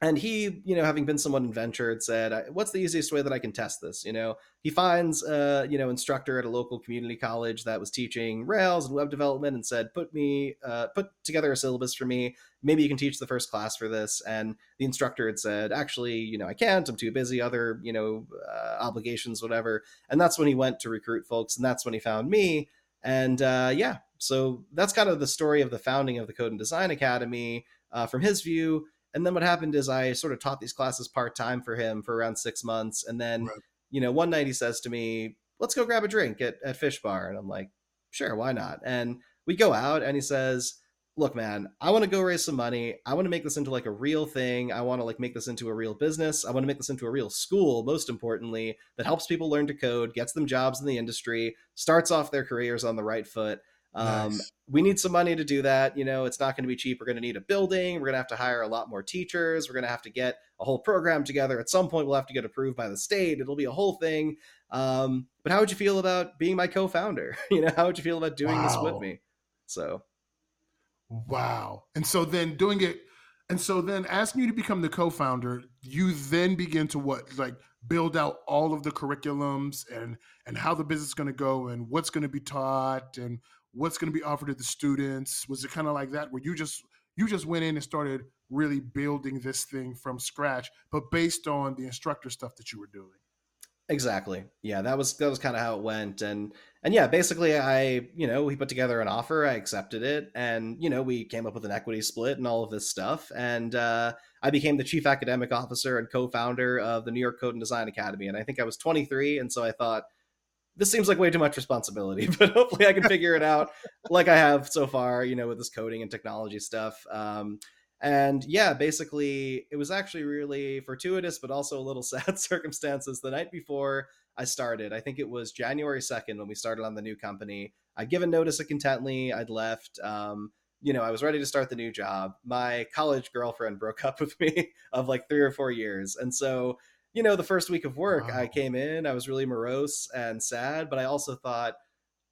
and he, you know, having been venture, had said, "What's the easiest way that I can test this?" You know, he finds a you know instructor at a local community college that was teaching Rails and web development, and said, "Put me, uh, put together a syllabus for me. Maybe you can teach the first class for this." And the instructor had said, "Actually, you know, I can't. I'm too busy. Other, you know, uh, obligations, whatever." And that's when he went to recruit folks, and that's when he found me. And uh, yeah, so that's kind of the story of the founding of the Code and Design Academy uh, from his view. And then what happened is I sort of taught these classes part time for him for around six months. And then, right. you know, one night he says to me, let's go grab a drink at, at Fish Bar. And I'm like, sure, why not? And we go out and he says, look man i want to go raise some money i want to make this into like a real thing i want to like make this into a real business i want to make this into a real school most importantly that helps people learn to code gets them jobs in the industry starts off their careers on the right foot um, nice. We need some money to do that. You know, it's not going to be cheap. We're going to need a building. We're going to have to hire a lot more teachers. We're going to have to get a whole program together. At some point, we'll have to get approved by the state. It'll be a whole thing. Um, but how would you feel about being my co-founder? <laughs> you know, how would you feel about doing wow. this with me? So, wow. And so then doing it, and so then asking you to become the co-founder, you then begin to what like build out all of the curriculums and and how the business is going to go and what's going to be taught and what's going to be offered to the students? Was it kind of like that where you just you just went in and started really building this thing from scratch but based on the instructor stuff that you were doing? Exactly. Yeah that was that was kind of how it went and and yeah basically i you know we put together an offer i accepted it and you know we came up with an equity split and all of this stuff and uh, i became the chief academic officer and co-founder of the new york code and design academy and i think i was 23 and so i thought this seems like way too much responsibility, <laughs> but hopefully I can figure it out like I have so far, you know, with this coding and technology stuff. Um, and yeah, basically, it was actually really fortuitous, but also a little <laughs> sad circumstances. The night before I started, I think it was January 2nd when we started on the new company. I'd given notice of Contently, I'd left. Um, you know, I was ready to start the new job. My college girlfriend broke up with me <laughs> of like three or four years. And so you know, the first week of work, wow. I came in, I was really morose and sad, but I also thought,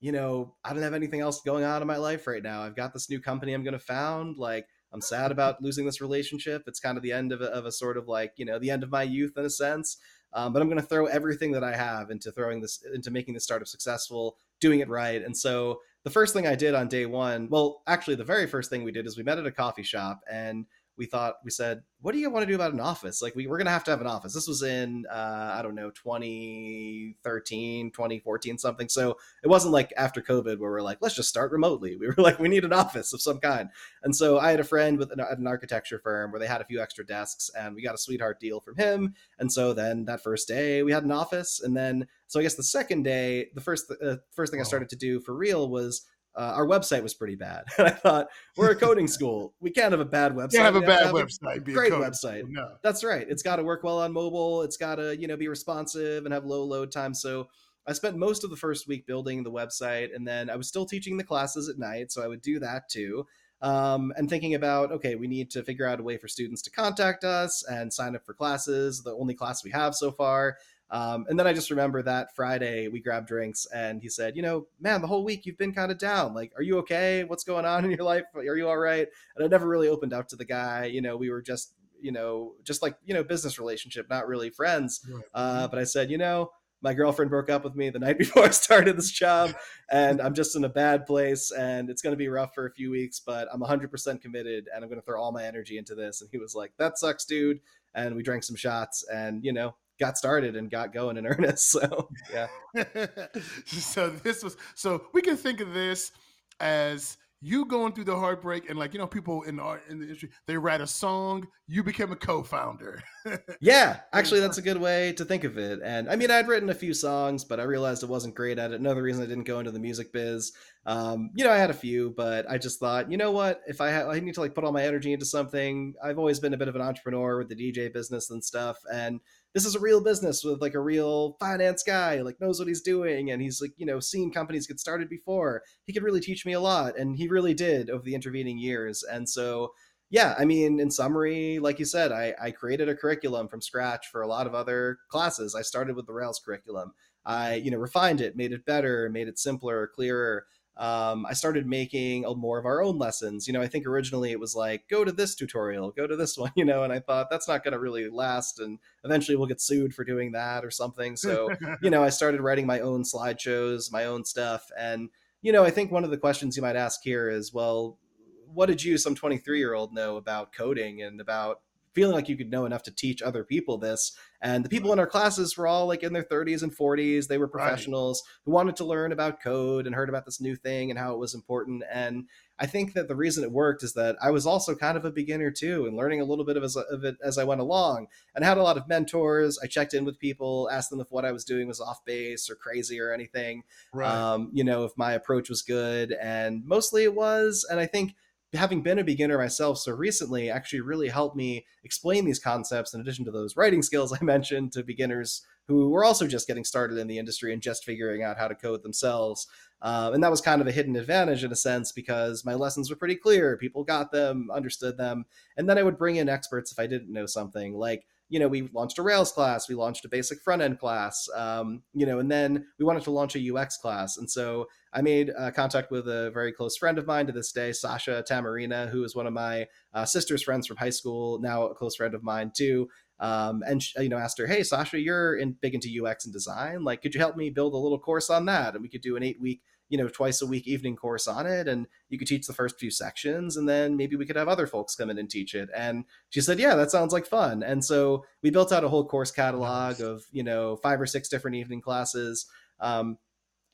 you know, I don't have anything else going on in my life right now. I've got this new company I'm going to found. Like, I'm sad about losing this relationship. It's kind of the end of a, of a sort of like, you know, the end of my youth in a sense. Um, but I'm going to throw everything that I have into throwing this, into making this startup successful, doing it right. And so the first thing I did on day one, well, actually, the very first thing we did is we met at a coffee shop and we thought we said what do you want to do about an office? Like we were gonna have to have an office. This was in uh, i don't know 2013 2014 something. So it wasn't like after covid where we're like let's just start remotely. <laughs> We were like we need an office of some kind. And so i had a friend with an, an architecture firm where they had a few extra desks and we got a sweetheart deal from him. And so then that first day we had an office. And then so i guess the second day the first uh, first thing i started to do for real was uh, our website was pretty bad. <laughs> And I thought, we're a coding <laughs> school. We can't have a bad website. You have a We bad have website. a great website. No. That's right. It's got to work well on mobile. It's got to, you know, be responsive and have low load time. So I spent most of the first week building the website, and then I was still teaching the classes at night, so I would do that too. Um, and thinking about, okay, we need to figure out a way for students to contact us and sign up for classes. The only class we have so far. Um, and then I just remember that Friday we grabbed drinks and he said, you know, man, the whole week you've been kind of down. Like, are you okay? What's going on in your life? Are you all right? And I never really opened up to the guy. You know, we were just, you know, just like, you know, business relationship, not really friends. Right. Uh, but I said, you know, my girlfriend broke up with me the <laughs> night before I started this job, and I'm just in a bad place, and it's going to be rough for a few weeks, but I'm 100% committed, and I'm going to throw all my energy into this. And he was like, that sucks, dude. And we drank some shots, and, you know, got started and got going in <laughs> earnest. So, yeah. <laughs> so this was so we can think of this as you going through the heartbreak and like you know people in the art in the industry they write a song you became a co-founder <laughs> Yeah, actually, that's a good way to think of it. And I mean, I'd written a few songs, but I realized I wasn't great at it. Another reason I didn't go into the music biz, um, you know, I had a few, but I just thought, you know what? If I ha- I need to like put all my energy into something, I've always been a bit of an entrepreneur with the DJ business and stuff, and this is a real business with like a real finance guy, like knows what he's doing, and he's like, you know, seen companies get started before. He could really teach me a lot, and he really did over the intervening years, and so yeah, I mean, in summary, like you said, I, I created a curriculum from scratch for a lot of other classes. I started with the Rails curriculum. I, you know, refined it, made it better, made it simpler, clearer. Um, I started making a, more of our own lessons. You know, I think originally it was like, go to this tutorial, go to this <laughs> one, you know, and I thought that's not going to really last. And eventually we'll get sued for doing that or something. So, you <laughs> know, I started writing my own slideshows, my own stuff. And, you know, I think one of the questions you might ask here is, well, what did you, some 23 year old, know about coding and about feeling like you could know enough to teach other people this? And the people in our classes were all like in their 30s and 40s. They were Right. professionals who wanted to learn about code and heard about this new thing and how it was important. And I think that the reason it worked is that I was also kind of a beginner too and learning a little bit of, as, of it as I went along and I had a lot of mentors. I checked in with people, asked them if what I was doing was off base or crazy or anything right um, you know, if my approach was good. And mostly it was. And I think having been a beginner myself so recently actually really helped me explain these concepts in addition to those writing skills I <laughs> mentioned to beginners who were also just getting started in the industry and just figuring out how to code themselves. Um, and that was kind of a hidden advantage in a sense because my lessons were pretty clear. People got them, understood them. And then I would bring in experts if I didn't know something. Like, you know, we launched a Rails class, we launched a basic front end class, um, you know, and then we wanted to launch a UX class. And so I made uh, contact with a very close friend of mine to this day, Sasha Tamarina, who is one of my uh, sister's friends from high school, now a close friend of mine too. Um, and you know, asked her, "Hey, Sasha, you're in big into UX and design. Like, could you help me build a little course on that? And we could do an eight week, you know, twice a week evening course on it, and you could teach the first few sections, and then maybe we could have other folks come in and teach it." And she said, "Yeah, that sounds like fun." And so we built out a whole course catalog of you know five or six different evening classes. Um,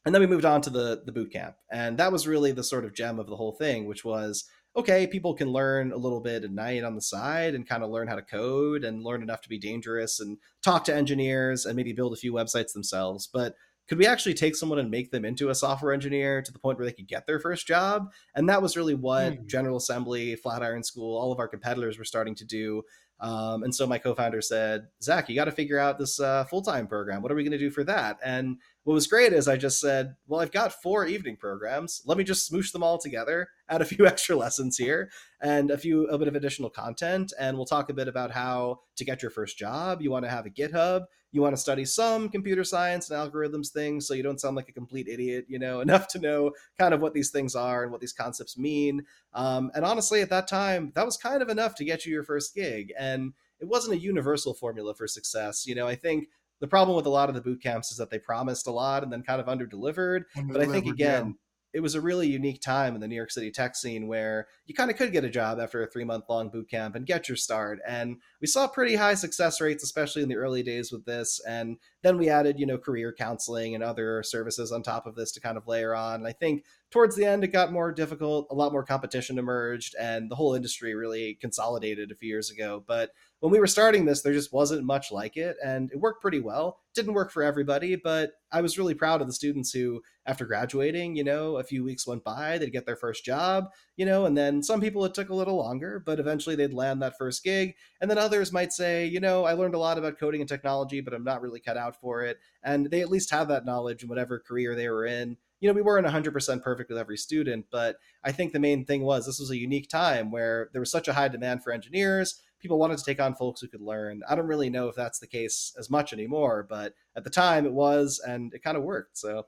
and then we moved on to the the boot camp and that was really the sort of gem of the whole thing which was okay people can learn a little bit at night on the side and kind of learn how to code and learn enough to be dangerous and talk to engineers and maybe build a few websites themselves but could we actually take someone and make them into a software engineer to the point where they could get their first job and that was really what Hmm. general assembly flatiron school all of our competitors were starting to do um, and so my co-founder said zach you got to figure out this uh, full-time program what are we going to do for that and what was great is I just said, well, I've got four evening programs. Let me just smoosh them all together, add a few <laughs> extra lessons here and a few a bit of additional content. And we'll talk a bit about how to get your first job. You want to have a GitHub. You want to study some computer science and algorithms things so you don't sound like a complete idiot, you know, <laughs> enough to know kind of what these things are and what these concepts mean. Um, and honestly, at that time, that was kind of enough to get you your first gig. And it wasn't a universal formula for success. You know, I think the problem with a lot of the boot camps is that they promised a lot and then kind of under delivered. But I think again, it was a really unique time in the New York City tech scene where you kind of could get a job after a three month long boot camp and get your start. And we saw pretty high success rates, especially in the early days with this. And then we added, you know, career counseling and other services on top of this to kind of layer on. And I think towards the end, it got more difficult. A lot more competition emerged, and the whole industry really consolidated a few years ago. But when we were starting this, there just wasn't much like it, and it worked pretty well. didn't work for everybody, but I was really proud of the students who, after graduating, you know, a few weeks went by, they'd get their first job, you know, and then some people it took a little longer, but eventually they'd land that first gig. And then others might say, you know, I learned a lot about coding and technology, but I'm not really cut out for it. And they at least have that knowledge in whatever career they were in you know, we weren't 100% perfect with every student, but I think the main thing was this was a unique time where there was such a high demand for engineers people wanted to take on folks who could learn. I don't really know if that's the case as much anymore, but at the time it was, and it kind of worked. So,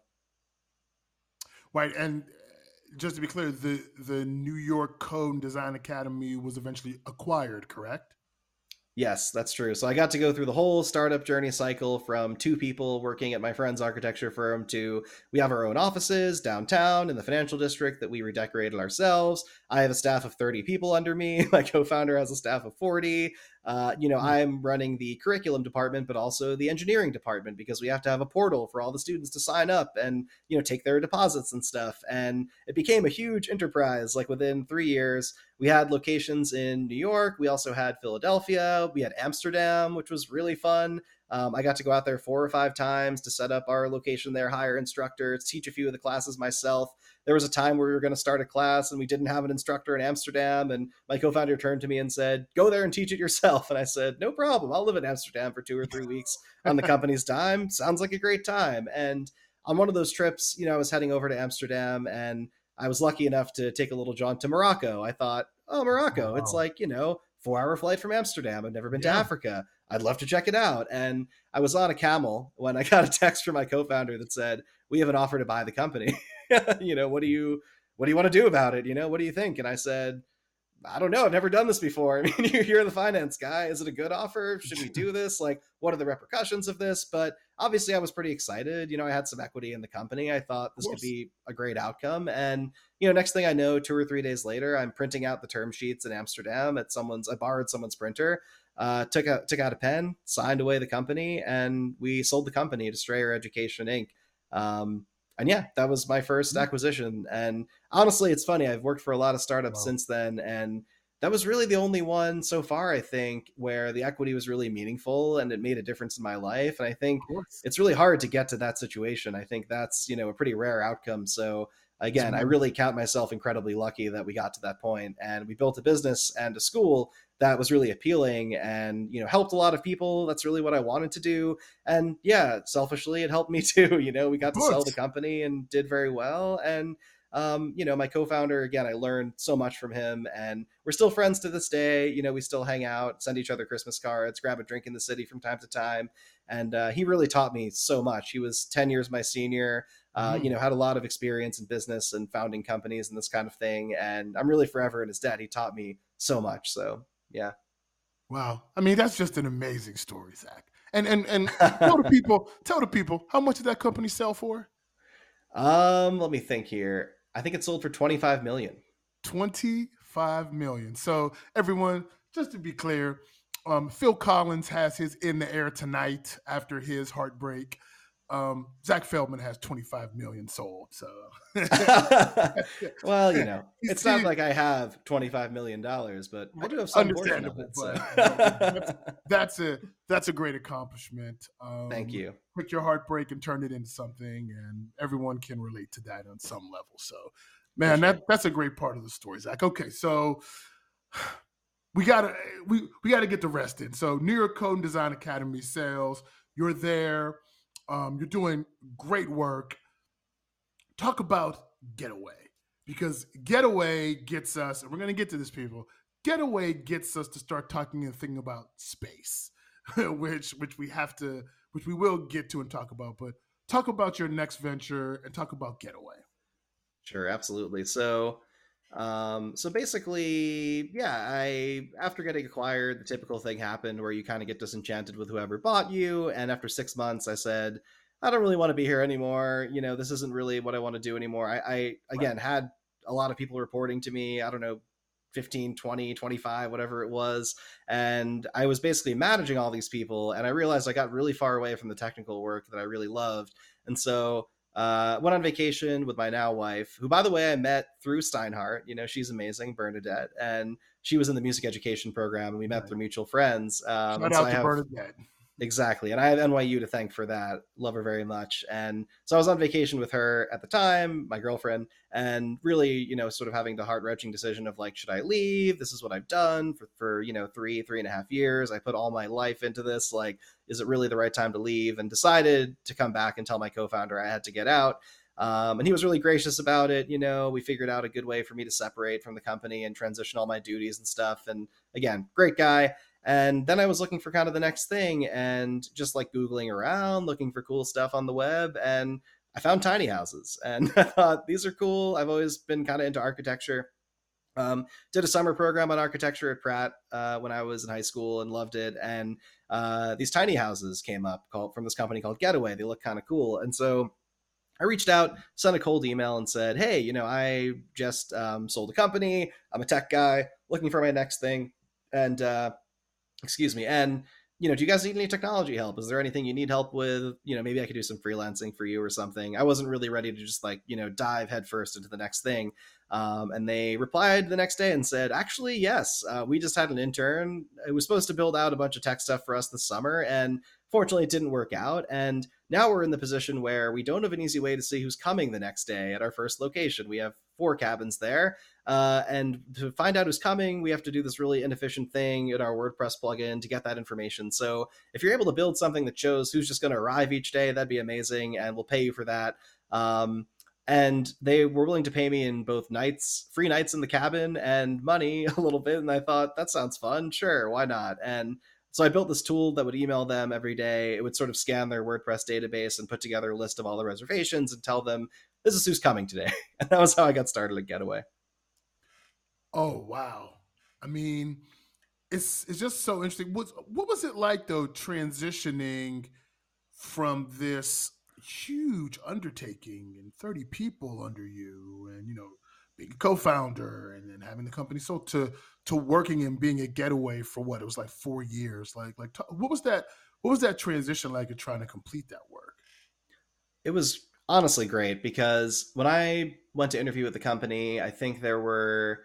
right, and uh, just to be clear, the the New York and Design Academy was eventually acquired, correct? Yes, that's true. So I got to go through the whole startup journey cycle from two people working at my friend's architecture firm to we have our own offices downtown in the financial district that we redecorated ourselves. I have a staff of 30 people under me. <laughs> My co founder has a staff of 40. Uh, you know, mm-hmm. I'm running the curriculum department, but also the engineering department because we have to have a portal for all the students to sign up and, you know, take their deposits and stuff. And it became a huge enterprise. Like within three years, we had locations in New York. We also had Philadelphia. We had Amsterdam, which was really fun. Um, I got to go out there four or five times to set up our location there, hire instructors, teach a few of the classes myself. There was a time where we were going to start a class and we didn't have an instructor in Amsterdam. And my co founder turned to me and said, Go there and teach it yourself. <laughs> And I said, No problem. I'll live in Amsterdam for two or three weeks on the company's dime. Sounds like a great time. And on one of those trips, you know, I was heading over to Amsterdam and I was lucky enough to take a little jaunt to Morocco. I thought, oh, Morocco, wow. it's like, you know, four hour flight from Amsterdam. I've never been yeah. to Africa. I'd love to check it out. And I was on a camel when I <laughs> got a text from my co-founder that said, "We have an offer to buy the company. <laughs> you know, what do you what do you want to do about it? You know, what do you think?" And I said, I don't know. I've never done this before. <laughs> I mean, you're the finance guy. Is it a good offer? Should we do this? Like, what are the repercussions of this? But obviously, I was pretty excited. You know, I had some equity in the company. I thought this could be a great outcome. And, you know, next thing I know, two or three days later, I'm printing out the term sheets in Amsterdam at someone's, I borrowed someone's printer, uh, took, a, took out a pen, signed away the company, and we sold the company to Strayer Education Inc. Um, and yeah, that was my first mm-hmm. acquisition. And honestly, it's funny. I've worked for a lot of startups wow. since then, and that was really the only one so far, I think, where the equity was really meaningful and it made a difference in my life. And I think it's really hard to get to that situation. I think that's you know a pretty rare outcome. So again, I really count myself incredibly lucky that we got to that point and we built a business and a school that was really appealing and you know helped a lot of people. That's really what i wanted to do. And yeah selfishly it helped me <laughs> too you know we got to sell the company and did very well. And um, you know my co-founder again i learned so much from him and we're still friends to this day. You know we still hang out send each other christmas cards grab a drink in the city from time to time. And uh, he really taught me so much. He was 10 years my senior uh, you know had a lot of experience in business and founding companies and this kind of thing. And i'm really forever in his debt. He taught me so much. So yeah. Wow. I mean, that's just an amazing story, Zach. And and and <laughs> tell the people, tell the people, how much did that company sell for? Um, let me think here. I think it sold for 25 million. 25 million. So everyone, just to be clear, um, Phil Collins has his in the air tonight after his heartbreak. Um, Zach Feldman has 25 million sold. So, <laughs> well, you know, <laughs> it's not like I have 25 million dollars, but I do have some of it. So. that's, that's, a that's a great accomplishment. Um, Thank you. Pick your heartbreak and turn it into something, and everyone can relate to that on some level. So, man, sure. that that's a great part of the story, Zach. Okay, so <sighs> we gotta we we gotta get the rest in. So, New York Code and Design Academy sales. You're there um, you're doing great work. Talk about Getaway because Getaway gets us, and we're going to get to this, people. Getaway gets us to start talking and thinking about space, <laughs> which which we have to, which we will get to and talk about. But talk about your next venture and talk about Getaway. Sure, absolutely. So, um, so basically, yeah, I after getting acquired, the typical thing happened where you kind of get disenchanted with whoever bought you, and after six months, I said, I don't really want to be here anymore. You know, this isn't really what I want to do anymore. I, I again had a lot of people reporting to me. I don't know, 15 20 25 whatever it was and i was basically managing all these people and i realized i got really far away from the technical work that i really loved and so uh, went on vacation with my now wife who by the way i met through steinhardt. You know she's amazing bernadette. And she was in the music education program and we met right. through mutual friends um, Shout out so to have, bernadette Exactly. And I have NYU to thank for that. Love her very much. And so I was on vacation with her at the time, my girlfriend, and really, you know, sort of having the heart wrenching decision of like, should I leave? This is what I've done for, for, you know, three, three and a half years. I put all my life into this. Like, is it really the right time to leave? And decided to come back and tell my co founder I had to get out. Um, and he was really gracious about it. You know, we figured out a good way for me to separate from the company and transition all my duties and stuff. And again, great guy. And then I was looking for kind of the next thing and just like Googling around, looking for cool stuff on the web. And I found tiny houses <laughs> and I thought these are cool. I've always been kind of into architecture. Um, did a summer program on architecture at Pratt uh, when I was in high school and loved it. And uh, these tiny houses came up called, from this company called Getaway. They look kind of cool. And so I reached out, sent a cold email, and said, "Hey, you know, I just um, sold a company. I'm a tech guy, looking for my next thing, and uh, excuse me and you know do you guys need any technology help? Is there anything you need help with? You know maybe i could do some freelancing for you or something. I wasn't really ready to just like you know dive headfirst into the next thing um, and they replied the next day and said actually yes uh, we just had an intern. It was supposed to build out a bunch of tech stuff for us this summer and fortunately it didn't work out and now we're in the position where we don't have an easy way to see who's coming the next day at our first location. We have four cabins there uh, and to find out who's coming, we have to do this really inefficient thing in our WordPress plugin to get that information. So if you're able to build something that shows who's just going to arrive each day, that'd be amazing, and we'll pay you for that. Um, and they were willing to pay me in both nights, free nights in the cabin, and money <laughs> a little bit. And I thought that sounds fun. Sure, why not? And so I built this tool that would email them every day. It would sort of scan their WordPress database and put together a list of all the reservations and tell them this is who's coming today. <laughs> And that was how I got started at Getaway. Oh wow! I mean, it's it's just so interesting. What what was it like though transitioning from this huge undertaking and thirty people under you, and you know being a co-founder and then having the company so to to working and being a getaway for what it was like four years like like what was that what was that transition like in trying to complete that work it was honestly great because when i went to interview with the company i think there were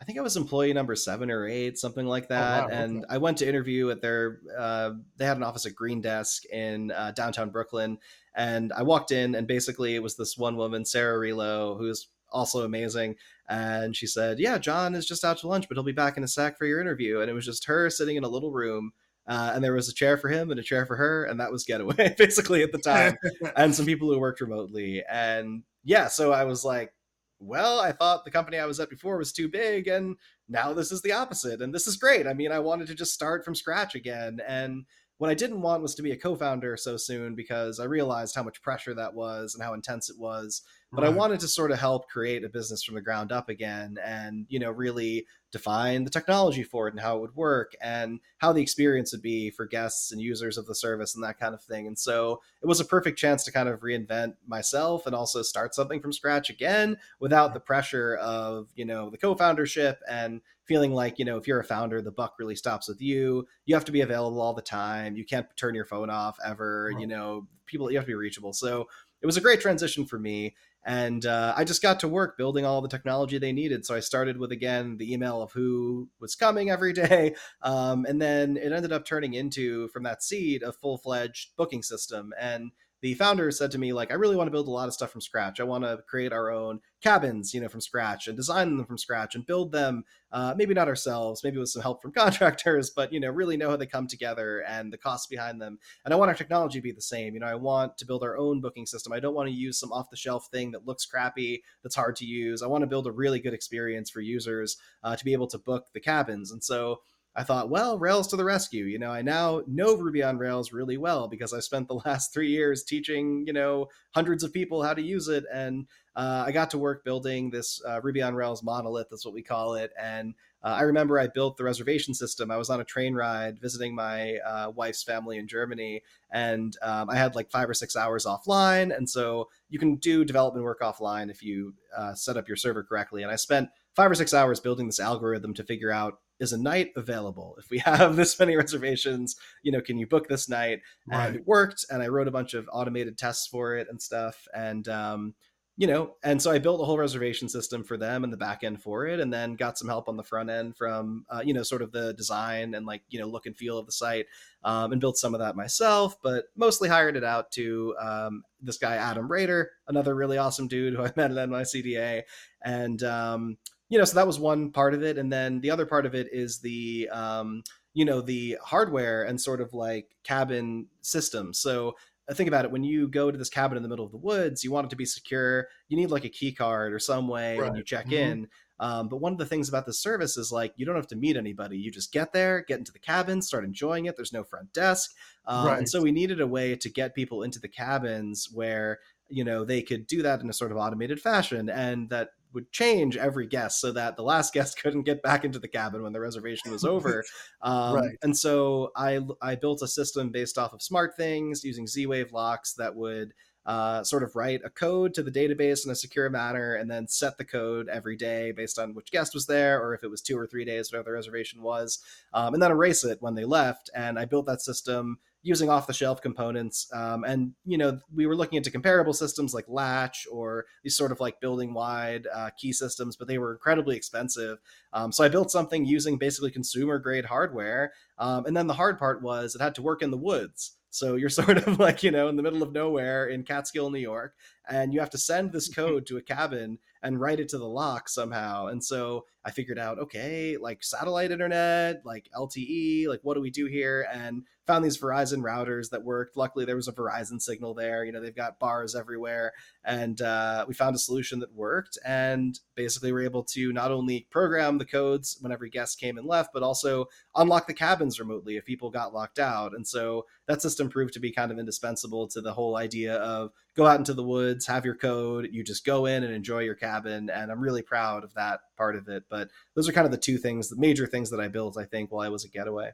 I think I was employee number seven or eight, something like that. Oh, wow. And okay. I went to interview at their, uh, they had an office at Green Desk in uh, downtown Brooklyn. And I walked in, and basically it was this one woman, Sarah Relo, who's also amazing. And she said, Yeah, John is just out to lunch, but he'll be back in a sec for your interview. And it was just her sitting in a little room. Uh, and there was a chair for him and a chair for her, and that was Getaway <laughs> basically at the time, <laughs> and some people who worked remotely. And yeah, so I was like, well, I thought the company I was at before was too big, and now this is the opposite. And this is great. I mean, I wanted to just start from scratch again. And what I didn't want was to be a co founder so soon because I realized how much pressure that was and how intense it was but right. I wanted to sort of help create a business from the ground up again and, you know, really define the technology for it and how it would work and how the experience would be for guests and users of the service and that kind of thing. And so it was a perfect chance to kind of reinvent myself and also start something from scratch again without the pressure of, you know, the co-foundership and feeling like, you know, if you're a founder, the buck really stops with you. You have to be available all the time. You can't turn your phone off ever, you know, people you have to be reachable. So it was a great transition for me and uh, I just got to work building all the technology they needed. So I started with again the email of who was coming every <laughs> day, um, and then it ended up turning into from that seed a full fledged booking system. And the founder said to me like i really want to build a lot of stuff from scratch. I want to create our own cabins you know from scratch and design them from scratch and build them uh, maybe not ourselves maybe with some help from <laughs> contractors but you know really know how they come together and the costs behind them. And i want our technology to be the same. You know i want to build our own booking system. I don't want to use some off the shelf thing that looks crappy that's hard to use. I want to build a really good experience for users uh, to be able to book the cabins. And so I thought, well, Rails to the rescue. You know, I now know Ruby on Rails really well because I spent the <laughs> last three years teaching, you know, hundreds of people how to use it. And uh, I got to work building this uh, Ruby on Rails monolith. That's what we call it. And uh, I remember I built the reservation system. I was on a train ride visiting my uh, wife's family in Germany, and um, I had like five or six hours offline. And so you can do development work offline if you uh, set up your server correctly. And I spent five or six hours building this algorithm to figure out is a night available if we <laughs> have this many reservations you know can you book this night right. and it worked and i wrote a bunch of automated tests for it and stuff and um, you know, and so I built a whole reservation system for them and the back end for it, and then got some help on the front end from, uh, you know, sort of the design and like, you know, look and feel of the site, um, and built some of that myself, but mostly hired it out to um, this guy, Adam Rader, another really awesome dude who I <laughs> met at NYCDA. And, um, you know, so that was one part of it. And then the other part of it is the, um, you know, the hardware and sort of like cabin system. So uh, think about it when you go to this cabin in the middle of the woods you want it to be secure you need like a key card or some way right. and you check mm-hmm. in um, but one of the things about this service is like you don't have to meet anybody you just get there get into the cabin start enjoying it there's no front desk um, right. and so we needed a way to get people into the cabins where you know they could do that in a sort of automated fashion and that would change every guest so that the last <laughs> guest couldn't get back into the cabin when the reservation was over. <laughs> Um, right. And so I I built a system based off of SmartThings using Z-Wave locks that would uh, sort of write a code to the database in a secure manner and then set the code every day based on which guest was there or if it was two or three days, whatever the reservation was, um, and then erase it when they left. And I built that system using off the shelf components. Um, and, you know, we were looking into comparable systems like Latch or these sort of like building wide uh, key systems, but they were incredibly expensive. Um, so I built something using basically consumer grade hardware. Um, and then the hard part was it had to work in the woods. So <laughs> you're sort of like, you know, in the middle of nowhere in Catskill, New York, and you have to send this code to a cabin and write it to the lock somehow. And so I figured out, okay, like satellite internet, like LTE, like what do we do here? And found these Verizon routers that worked. Luckily, there was a Verizon signal there. You know, they've got bars everywhere. And uh, we found a solution that worked. And basically, we're able to not only program the codes when every guest came and left, but also unlock the cabins remotely if people got locked out. And so that system proved to be kind of indispensable to the whole idea of go out into the woods, have your code, you just go in and enjoy your cabin. And I'm really proud of that part of it. But those are kind of the two things, the major things that I built, I think, while I was a getaway.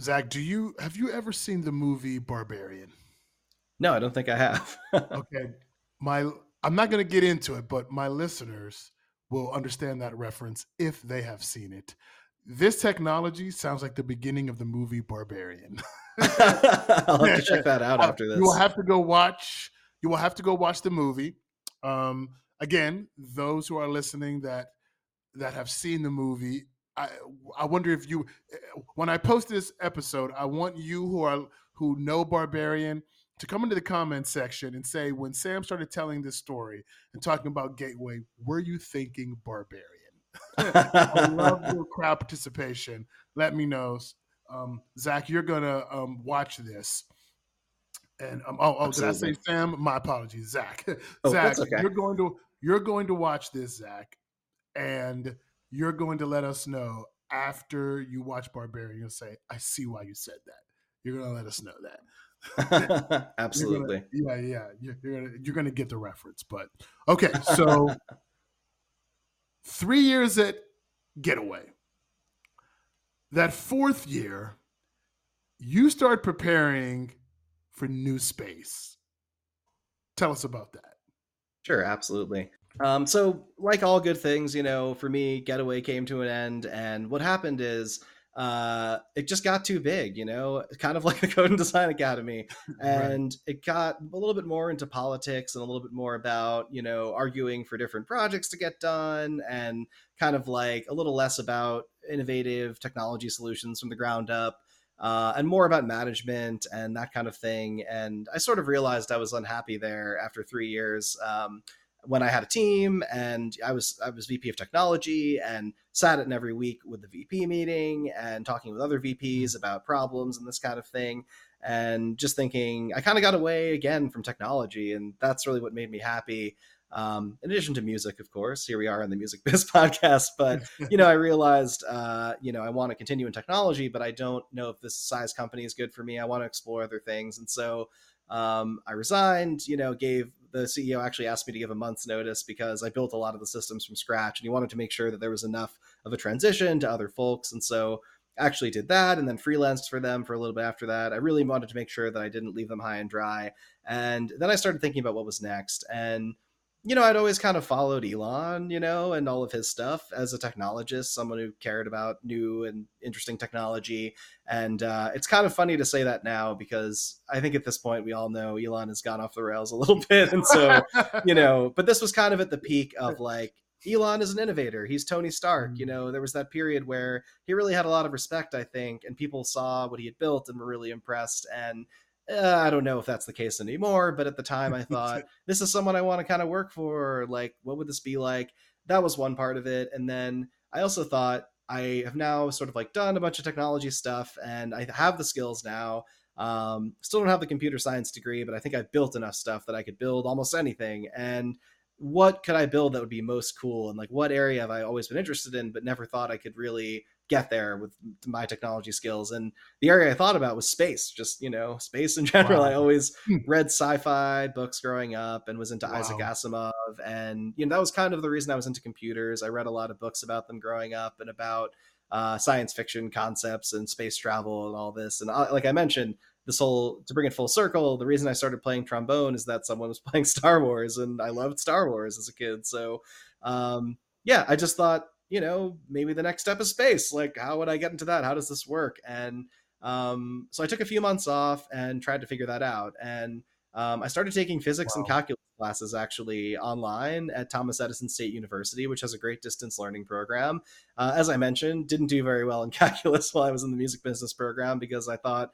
Zach, do you have you ever seen the movie Barbarian? No, I don't think I have. <laughs> okay. My I'm not going to get into it, but my listeners will understand that reference if they have seen it. This technology sounds like the beginning of the movie Barbarian. <laughs> I'll have to check that out <laughs> after this. You will have to go watch. You will have to go watch the movie. Um, again, those who are listening that that have seen the movie, I I wonder if you when I post this episode, I want you who are who know Barbarian to come into the comment section and say when Sam started telling this story and talking about Getaway, were you thinking Barbarian? <laughs> I love your crowd participation. Let me know. Um, Zach, you're gonna um, watch this. And um, oh, oh, did I say Sam? My apologies, Zach. <laughs> Oh, Zach, okay. you're going to you're going to watch this, Zach, and you're going to let us know after you watch Barbarian. You'll say, "I see why you said that." You're going to let us know that. <laughs> <laughs> Absolutely. Gonna, yeah, yeah. You're, you're gonna you're gonna get the reference, but okay. So <laughs> three years at Getaway. That fourth year, you start preparing for new space. Tell us about that. Sure, absolutely. Um, so, like all good things, you know, for me, Getaway came to an end, and what happened is uh, it just got too big, you know, <laughs> kind of like the Code and Design Academy, and right. it got a little bit more into politics and a little bit more about you know arguing for different projects to get done, and kind of like a little less about innovative technology solutions from the ground up. Uh, and more about management and that kind of thing. And I sort of realized I was unhappy there after three years. Um, when I had a team and I was I was VP of technology and sat in every week with the VP meeting and talking with other VPs about problems and this kind of thing and just thinking I kind of got away again from technology and that's really what made me happy Um, in addition to music, of course, here we are on the Music Biz <laughs> podcast. But you know, I <laughs> realized, uh, you know, I want to continue in technology, but I don't know if this size company is good for me. I want to explore other things, and so um, I resigned. You know, gave the CEO actually asked me to give a month's notice because I built a lot of the systems from scratch, and he wanted to make sure that there was enough of a transition to other folks, and so actually did that and then freelanced for them for a little bit after that. I really wanted to make sure that I didn't leave them high and dry. And then I started thinking about what was next. And, you know, I'd always kind of followed Elon, you know, and all of his stuff as a technologist, someone who cared about new and interesting technology. And uh, it's kind of funny to say that now because I think at this point we all know Elon has gone off the rails a little <laughs> bit. And so, you <laughs> know, but this was kind of at the peak of like, Elon is an innovator. He's Tony Stark. You mm. know, there was that period where he really had a lot of respect, I think, and people saw what he had built and were really impressed. And uh, I don't know if that's the case anymore, but at the time I <laughs> thought, this is someone I want to kind of work for. Like, what would this be like? That was one part of it. And then I also thought, I have now sort of like done a bunch of technology stuff and I have the skills now. Um, still don't have the computer science degree, but I think I've built enough stuff that I could build almost anything. And what could I build that would be most cool and like what area have I always been interested in but never thought I could really get there with my technology skills and the area I thought about was space just you know space in <laughs> general wow. I always hmm. read sci-fi books growing up and was into wow. Isaac Asimov and you know that was kind of the reason I was into computers I read a lot of books about them growing up and about uh, science fiction concepts and space travel and all this and uh, like I mentioned this whole to bring it full circle the reason i started playing trombone is that someone was <laughs> playing star wars and i loved star wars as a kid so um, yeah i just thought you know maybe the next step is space like how would i get into that how does this work and um, so i took a few months off and tried to figure that out and um, i started taking physics wow. and calculus classes actually online at thomas edison state university which has a great distance learning program uh, as i mentioned didn't do very well in <laughs> calculus while i was in the music business program because i thought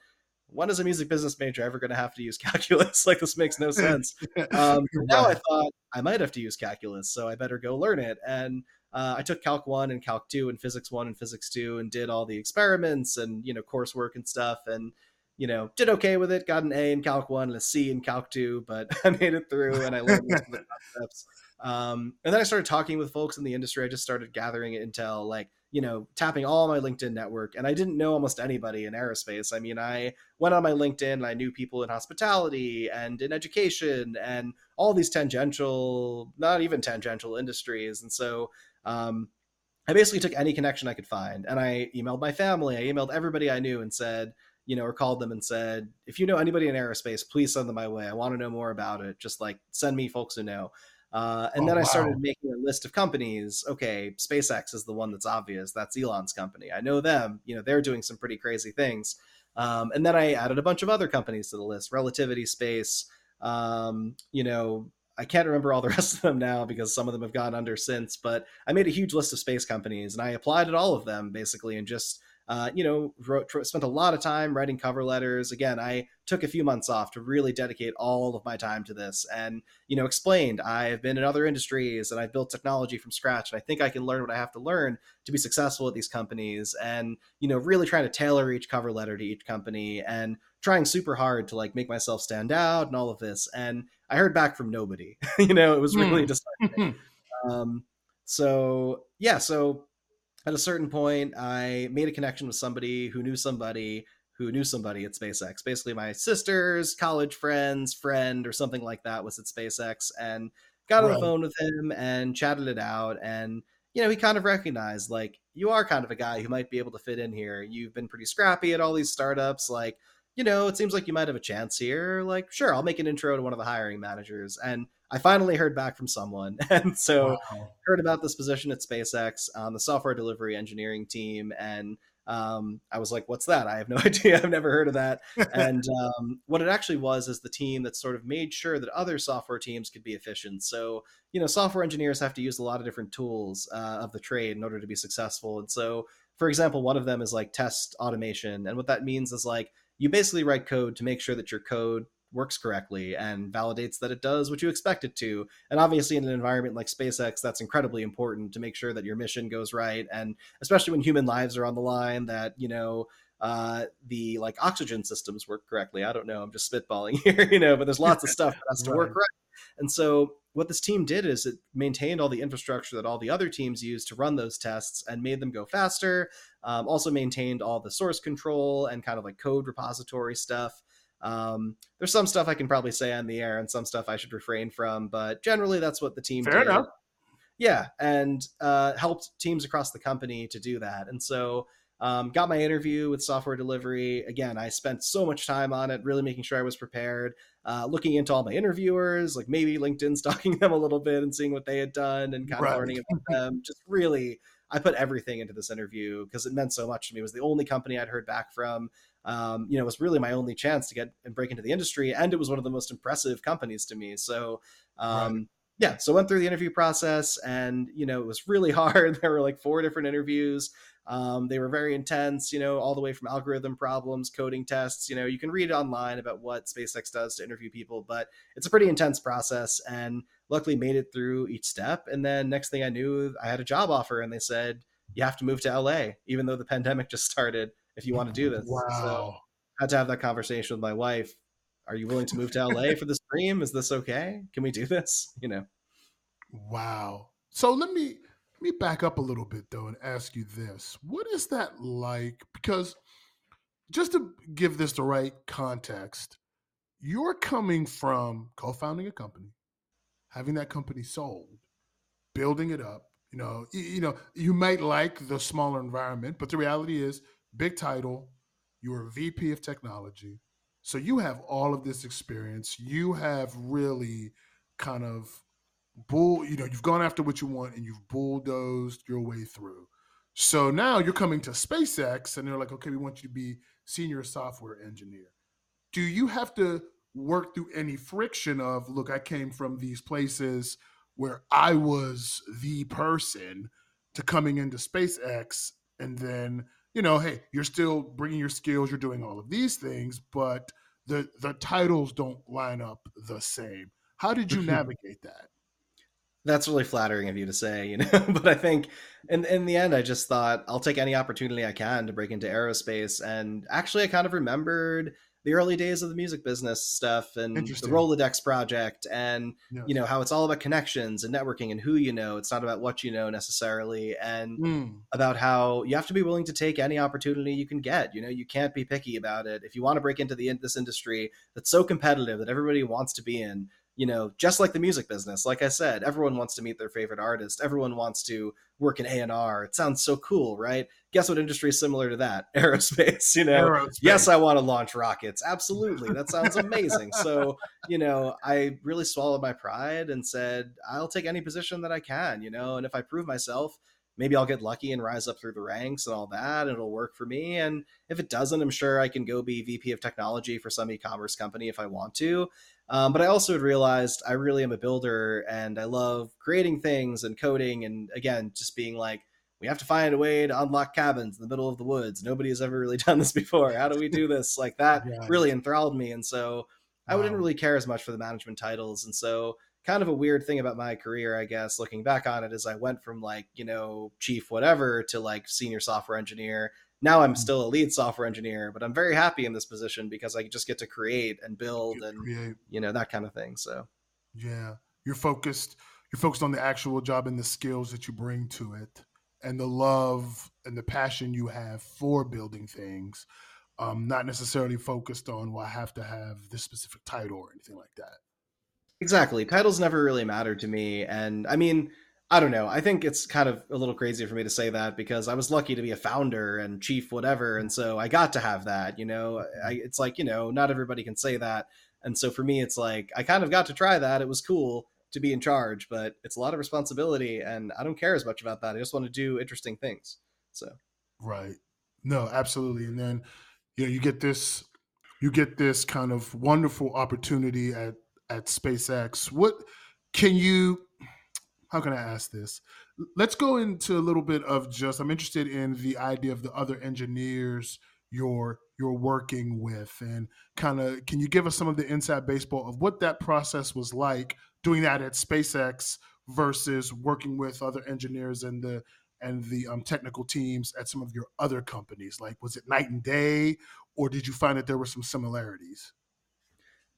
when is a music business major ever going to have to use <laughs> calculus? like this makes no <laughs> sense. Um, now I thought I might have to use calculus, so I better go learn it. And uh, I took Calc one and Calc two and Physics one and Physics two and did all the experiments and you know coursework and stuff. And you know did okay with it. Got an A in Calc one and a C in Calc two, but <laughs> I made it through and I learned the <laughs> concepts. Um, and then I started talking with folks in the industry. I just started gathering intel, like you know, tapping all my LinkedIn network. And I didn't know almost anybody in aerospace. I mean, I went on my LinkedIn and I knew people in hospitality and in education and all these tangential, not even tangential industries. And so um, I basically took any connection I could find and I emailed my family, I emailed everybody I knew and said, you know, or called them and said, if you know anybody in aerospace, please send them my way. I want to know more about it. Just like send me folks who know. Uh, and oh, then I started making a list of companies. Okay, SpaceX is the one that's obvious. That's Elon's company. I know them. You know, they're doing some pretty crazy things. Um, and then I added a bunch of other companies to the list: Relativity Space. Um, you know, I can't remember all the <laughs> rest of them now because some of them have gone under since. But I made a huge list of space companies, and I applied at all of them basically, and just uh, you know, wrote, spent a lot of time writing cover letters. Again, I took a few months off to really dedicate all of my time to this and, you know, explained I've been in other industries and I've built technology from scratch. And I think I can learn what I have to learn to be successful at these companies and, you know, really trying to tailor each cover letter to each company and trying super hard to like make myself stand out and all of this. And I heard back from nobody, <laughs> you know, it was really mm. <laughs> um, so yeah, so at a certain point, I made a connection with somebody who knew somebody who knew somebody at SpaceX. Basically, my sister's college friend's friend or something like that was at SpaceX, and got on right. the phone with him and chatted it out. And you know, he kind of recognized like you are kind of a guy who might be able to fit in here. You've been pretty scrappy at all these startups, like you know, it seems like you might have a chance here. Like, sure, I'll make an intro to one of the hiring managers. And I finally heard back from someone. <laughs> And so wow. heard about this position at SpaceX on the software delivery engineering team. And um, I was like, what's that? I have no <laughs> idea. I've never heard of that. and um, what it actually was is the team that sort of made sure that other software teams could be efficient. So, you know, software engineers have to use a lot of different tools uh, of the trade in order to be successful. And so, for example, one of them is like test automation. And what that means is like, you basically write code to make sure that your code works correctly and validates that it does what you expect it to. And obviously, in an environment like SpaceX, that's incredibly important to make sure that your mission goes right. And especially when human lives are on the line, that, you know, uh, the like oxygen systems work correctly. I don't know. I'm just spitballing <laughs> here, you know, but there's lots of stuff that has to work right. And so what this team did is it maintained all the infrastructure that all the other teams used to run those tests and made them go faster. Um, also maintained all the source control and kind of like code repository stuff. Um, there's some stuff I can probably say on the air and some stuff I should refrain from, but generally that's what the team Fair did. enough. Yeah, and uh, helped teams across the company to do that. And so um, got my interview with software delivery. Again, I spent so much time on it, really making sure I was prepared, uh, looking into all my interviewers, like maybe LinkedIn <laughs> stalking them a little bit and seeing what they had done and kind Right. of learning about them. Just really, I put everything into this interview because it meant so much to me. It was the only company I'd heard back from. Um, you know, it was really my only chance to get and break into the industry, and it was one of the most impressive companies to me. So, um, yeah, so went through the interview process, and you know, it was really <laughs> hard. There were like four different interviews. Um, they were very intense, you know, all the way from algorithm problems, coding tests. You know, you can read online about what SpaceX does to interview people, but it's a pretty intense process. And luckily, made it through each step. And then next thing I knew, I had a job offer, and they said you have to move to LA, even though the <laughs> pandemic just started. If you want to do this, So Wow. had to have that conversation with my wife. Are you willing to move to LA for this dream? Is this okay? Can we do this? <laughs> You know. Wow. So let me let me back up a little bit though and ask you this. What is that like? Because just to give this the right context, you're coming from co-founding a company, having that company sold, building it up. You know, y- you know, you might like the smaller environment, but the reality is big title, you're a VP of technology. So you have all of this experience. You have really kind of bull you know you've gone after what you want and you've bulldozed your way through. So now you're coming to spacex and they're like okay we want you to be senior software engineer. Do you have to work through any friction of look i came from these places where i was the person to coming into spacex and then you know hey you're still bringing your skills you're doing all of these things but the the titles don't line up the same. How did you navigate that That's really flattering of you to say, you know. <laughs> but I think in in the end, I just thought I'll take any opportunity I can to break into aerospace. And actually, I kind of remembered the early days of the music business stuff and the Rolodex project, and Yes. you know how it's all about connections and networking and who you know. It's not about what you know necessarily, and Mm, about how you have to be willing to take any opportunity you can get. You know, you can't be picky about it. If you want to break into the this industry that's so competitive that everybody wants to be in, you know, just like the music business. Like I said, everyone wants to meet their favorite artist. Everyone wants to work in A and R. It sounds so cool, right? Guess what industry is similar to that? <laughs> Aerospace. You know, aerospace. yes, I want to launch rockets. Absolutely. That sounds amazing. so, <laughs> you know, I really swallowed my pride and said, I'll take any position that I can, you know, and if I prove myself, maybe I'll get lucky and rise up through the ranks and all that, and it'll work for me. And if it doesn't, I'm sure I can go be VP of technology for some e commerce company if I want to. Um, but I also had realized I really am a builder and I love creating things and coding. And again, just being like, we have to find a way to unlock cabins in the middle of the woods. Nobody has ever really <laughs> done this before. How do we do this? Like that <laughs> Yeah. really enthralled me. And so I didn't really care as much for the management titles. And so kind of a weird thing about my career, I guess, looking back on it, is I went from like, you know, chief whatever to like senior software engineer. Now I'm Mm. still a lead software engineer, but I'm very happy in this position because I just get to create and build and create. you know that kind of thing. So Yeah, you're focused. You're focused on the actual job and the skills that you bring to it, and the love and the passion you have for building things. Um, not necessarily focused on well, I have to have this specific title or anything like that. Exactly. Titles never really mattered to me. And I mean, I don't know. I think it's kind of a little crazy for me to say that because I was lucky to be a founder and chief whatever. And so I got to have that, you know. I, mm-hmm. it's like, you know, not everybody can say that. And so for me, it's like I kind of got to try that. It was cool to be in charge, but it's a lot of responsibility. And I don't care as much about that. I just want to do interesting things. So. Right. No, absolutely. And then, you know, you get this, you get this kind of wonderful opportunity at at SpaceX. What can you? How can I ask this? Let's go into a little bit of just. I'm interested in the idea of the other engineers you're you're working with, and kind of can you give us some of the inside baseball of what that process was like doing that at SpaceX versus working with other engineers and the and the um, technical teams at some of your other companies? Like, was it night and day, or did you find that there were some similarities?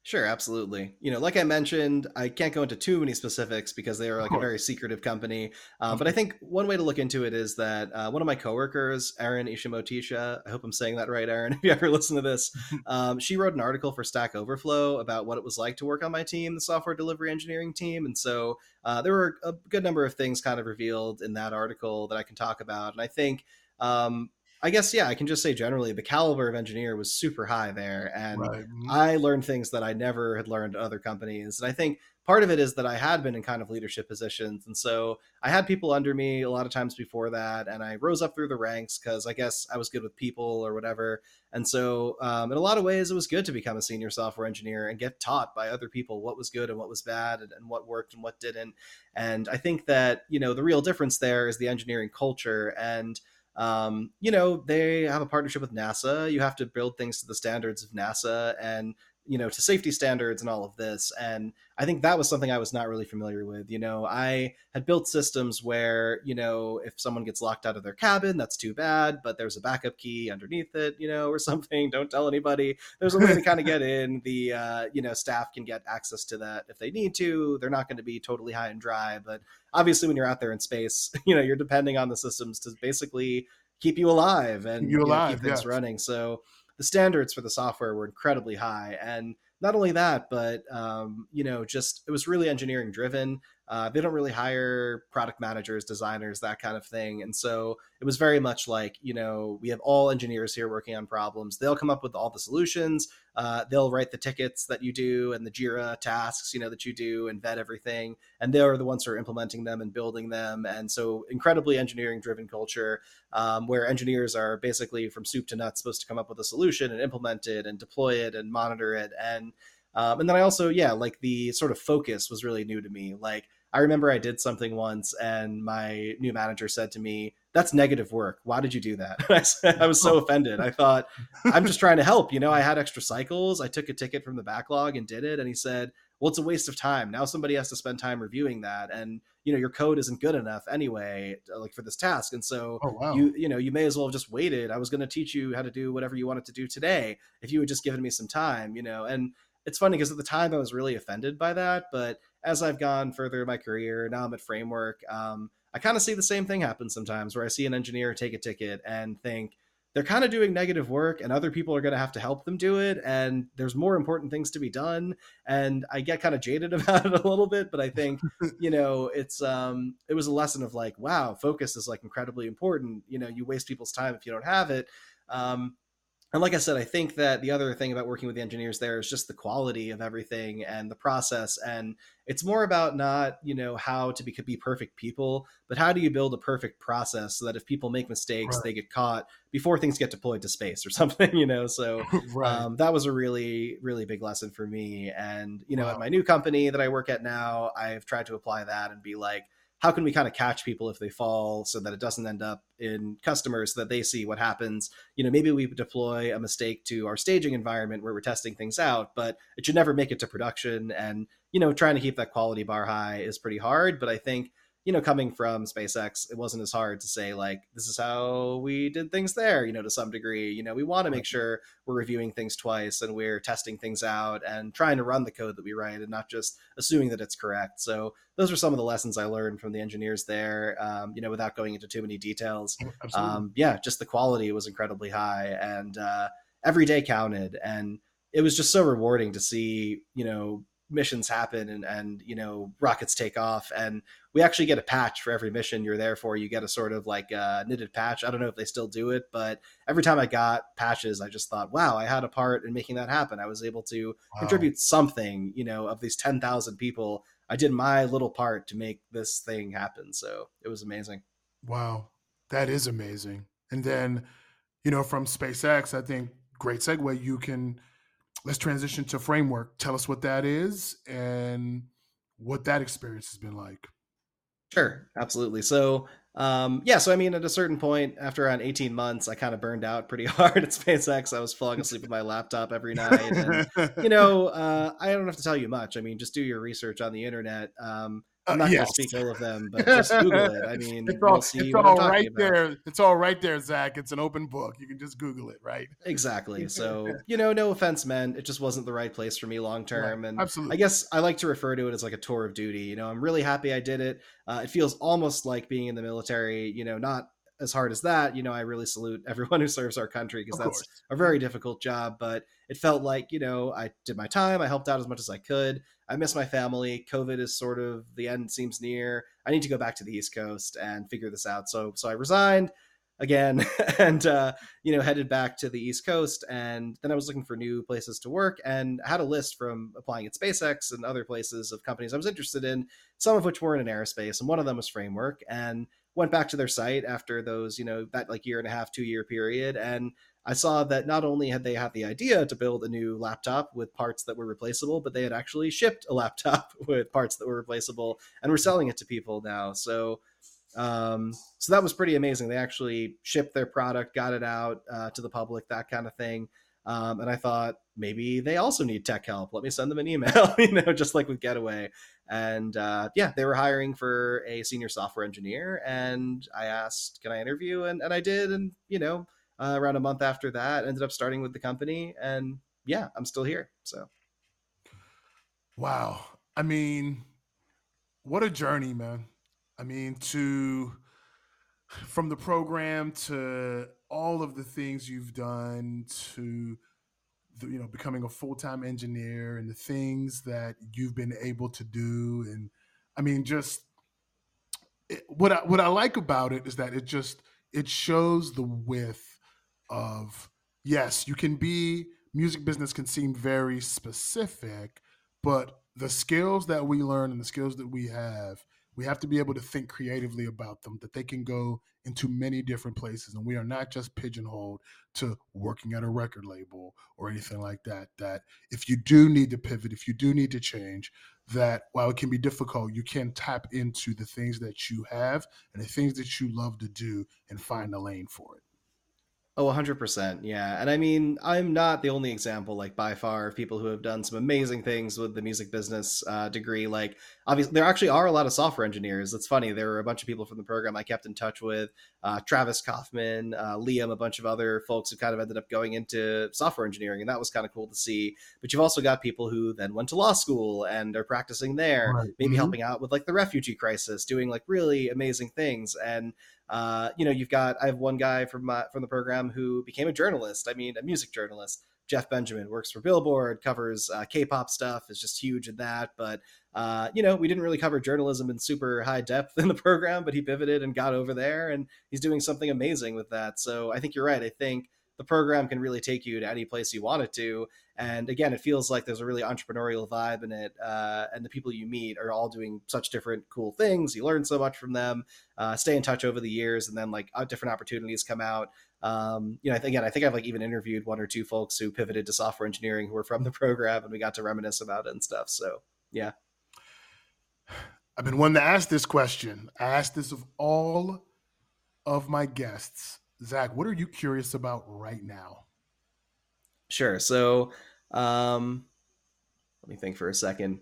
Sure, absolutely. You know, like I mentioned, I can't go into too many specifics because they are like a very secretive company. Uh, but I think one way to look into it is that uh, one of my coworkers, Erin Ishimoticha, I hope I'm saying that right, Erin, <laughs> if you ever listen to this, <laughs> um, she wrote an article for Stack Overflow about what it was like to work on my team, the software delivery engineering team. And so uh, there were a good number of things kind of revealed in that article that I can talk about. And I think um, I guess yeah, I can just say generally the caliber of engineer was super high there, and right. Mm-hmm. I learned things that I never had learned at other companies. And I think part of it is that I had been in kind of leadership positions, and so I had people under me a lot of times before that, and I rose up through the ranks because I guess I was good with people or whatever. And so, um, in a lot of ways, it was good to become a senior software engineer and get taught by other people what was good and what was bad, and, and what worked and what didn't. And I think that you know the real difference there is the engineering culture and um, you know, they have a partnership with NASA. You have to build things to the standards of NASA and, you know, to safety standards and all of this. And I think that was something I was not really familiar with. You know, I had built systems where, you know, if someone gets locked out of their cabin, that's too bad, but there's a backup key underneath it, you know, or <laughs> something. Don't tell anybody. There's a way to kind of get in. The, uh, you know, staff can get access to that if they need to. They're not going to be totally high and dry, but obviously when you're out there in space, <laughs> you know, you're depending on the systems to basically keep you alive and keep, you alive, know, keep things running. So the standards for the software were incredibly high. And not only that, but um, you know, just it was really engineering driven. Uh, they don't really hire product managers, designers, that kind of thing. And so it was very much like, you know, we have all engineers here working on problems. They'll come up with all the solutions. Uh, they'll write the tickets that you do and the Jira tasks, you know, that you do and vet everything. And they're the ones who are implementing them and building them. And so incredibly engineering driven culture um, where engineers are basically from soup to nuts supposed to come up with a solution and implement it and deploy it and monitor it. And um, and then I also, yeah, like the sort of focus was really new to me. Like I remember I did something once and my new manager said to me, That's negative work. Why did you do that? <laughs> I, was so oh. offended. I thought, I'm just trying to help. You know, I had extra cycles. I took a ticket from the backlog and did it. And he said, Well, it's a waste of time. Now somebody has to spend time reviewing that. And, you know, your code isn't good enough anyway, uh, like for this task. And so oh, wow. you, you know, you may as well have just waited. I was going to teach you how to do whatever you wanted to do today if you had just given me some time, you know, and it's funny because at the time I was really offended by that, but as I've gone further in my career, now I'm at Framework, um, I kind of see the same thing happen sometimes where I see an engineer take a ticket and think they're kind of doing negative work and other people are going to have to help them do it. And there's more important things to be done. And I get kind of jaded <laughs> about it a little bit, but I think, <laughs> you know, it's, um, it was a lesson of like, wow, focus is like incredibly important. You know, you waste people's time if you don't have it. Um, and like I said, I think that the other thing about working with the engineers there is just the quality of everything and the process. And it's more about not, you know, how to be, be perfect people, but how do you build a perfect process so that if people make mistakes, right. they get caught before things get deployed to space or <laughs> something, you know? So <laughs> right. um, that was a really, really big lesson for me. And, you know, wow. at my new company that I work at now, I've tried to apply that and be like, how can we kind of catch people if they fall so that it doesn't end up in customers so that they see what happens you know maybe we deploy a mistake to our staging environment where we're testing things out but it should never make it to production and you know trying to keep that quality bar high is pretty hard but i think you know, coming from SpaceX, it wasn't as hard to say like this is how we did things there. You know, to some degree, you know, we want to make sure we're reviewing things twice and we're testing things out and trying to run the code that we write and not just assuming that it's correct. So those are some of the lessons I learned from the engineers there. Um, you know, without going into too many details. Um, yeah, just the quality was incredibly high and uh, every day counted and it was just so rewarding to see you know missions happen and and you know rockets take off and we actually get a patch for every mission you're there for. You get a sort of like knitted patch. I don't know if they still do it but every time i got patches i just thought wow i had a part in making that happen. I was able to wow. contribute something you know of these 10,000 people. I did my little part to make this thing happen. So it was amazing. Wow. That is amazing. And then you know from spacex i think great segue you can let's transition to framework. Tell us what that is and what that experience has been like. Sure, absolutely. So, um, yeah, so I mean, at a certain point, after around 18 months, I kind of burned out pretty <laughs> hard at SpaceX. I was falling asleep with my laptop every night. And, <laughs> you know, uh, I don't have to tell you much. I mean, just do your research on the internet. Um, I'm not Uh, going yes. to speak ill of them, but just <laughs> Google it. I mean, it's we'll see it's I'm right there. It's all right there, Zach. It's an open book. You can just Google it, right? Exactly. <laughs> So, you know, no offense, man. It just wasn't the right place for me long term. Right. And Absolutely. I guess I like to refer to it as like a tour of duty. You know, I'm really happy I did it. Uh, it feels almost like being in the military, you know, not as hard as that. You know, I really salute <laughs> everyone who serves our country because that's course. a very difficult job, but it felt like, you know, I did my time. I helped out as much as I could. I miss my family. COVID is sort of the end seems near. I need to go back to the East Coast and figure this out. So, so I resigned again <laughs> and, uh, you know, headed back to the East Coast. And then I was looking for new places to work and had a list from applying at SpaceX and other places of companies I was interested in, some of which weren't in aerospace. And one of them was Framework. And went back to their site after those, you know, that like year and a half, two year period. And I saw that not only had they had the idea to build a new laptop with parts that were replaceable, but they had actually shipped a laptop <laughs> with parts that were replaceable and were selling it to people now. So, um, so that was pretty amazing. They actually shipped their product, got it out uh, to the public, that kind of thing. Um, and I thought maybe they also need tech help. Let me send them an email, <laughs> you know, just like with Getaway. And uh, yeah, they were hiring for a senior software engineer. And I asked, can I interview? And, and I did. And, you know, uh, around a month after that, ended up starting with the company. And yeah, I'm still here. So Wow. I mean, what a journey, man. I mean, to from the program to all of the things you've done to the, you know becoming a full-time engineer and the things that you've been able to do and I mean just it, what I, what I like about it is that it just it shows the width of yes, you can be music business can seem very specific, but the skills that we learn and the skills that we have, we have to be able to think creatively about them, that they can go into many different places. And we are not just pigeonholed to working at a record label or anything like that. That if you do need to pivot, if you do need to change, that while it can be difficult, you can tap into the things that you have and the things that you love to do and find a lane for it. Oh, 100%. Yeah. And I mean, I'm not the only example, like, by far, of people who have done some amazing things with the music business uh, degree. Like, obviously, there actually are a lot of software engineers. It's funny. There were a bunch of people from the program I kept in touch with uh, Travis Kaufman, uh, Liam, a bunch of other folks who kind of ended up going into software engineering. And that was kind of cool to see. But you've also got people who then went to law school and are practicing there, Right. maybe Mhm. helping out with like the refugee crisis, doing like really amazing things. And uh, you know, you've got I have one guy from my, from the program who became a journalist. I mean, a music journalist. Jeff Benjamin works for Billboard, covers uh, K-pop stuff, is just huge in that. But uh, you know, we didn't really cover journalism in super high depth <laughs> in the program, but he pivoted and got over there, and he's doing something amazing with that. So I think you're right. I think the program can really take you to any place you want it to. And again, it feels like there's a really entrepreneurial vibe in it. Uh, and the people you meet are all doing such different cool things. You learn so much from them, uh, stay in touch over the years, and then like uh, different opportunities come out. Um, you know, again, I think I've like even interviewed one or two folks who pivoted to software engineering who were from the <laughs> program and we got to reminisce about it and stuff. So yeah. I've been wanting to ask this question. I asked this of all of my guests. Zach, what are you curious about right now? Sure. So, um, let me think for a second.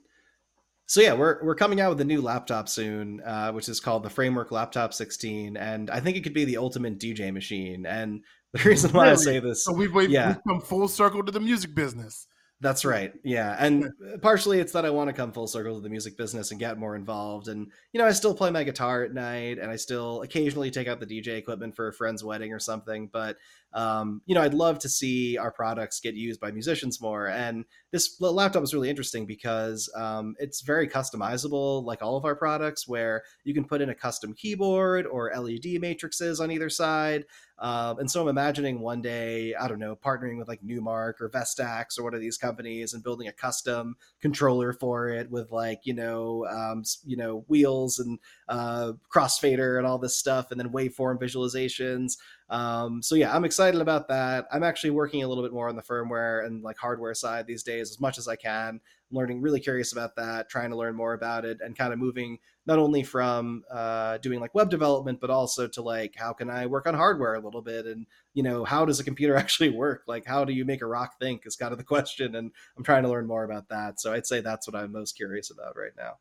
So yeah, we're we're coming out with a new laptop soon, uh, which is called the Framework Laptop 16, and I think it could be the ultimate DJ machine. And the reason why I say this, So we've, we've, Yeah. we've come full circle to the music business. That's right. Yeah. And partially it's that I want to come full circle to the music business and get more involved. And, you know, I still play my guitar at night and I still occasionally take out the DJ equipment for a friend's wedding or something. But, um, you know, I'd love to see our products get used by musicians more. And this laptop is really interesting because um, it's very customizable, like all of our products, where you can put in a custom keyboard or LED matrices on either side. Um, and so I'm imagining one day, I don't know, partnering with like Numark or Vestax or one of these companies and building a custom controller for it with like you know, um, you know, wheels and uh, crossfader and all this stuff, and then waveform visualizations. Um, so yeah, I'm excited about that. I'm actually working a little bit more on the firmware and like hardware side these days as much as I can. I'm learning really curious about that, trying to learn more about it, and kind of moving not only from uh, doing like web development, but also to like how can I work on hardware a little bit, and you know how does a computer <laughs> actually work? Like how do you make a rock think is kind of the question, and I'm trying to learn more about that. So I'd say that's what I'm most curious about right now.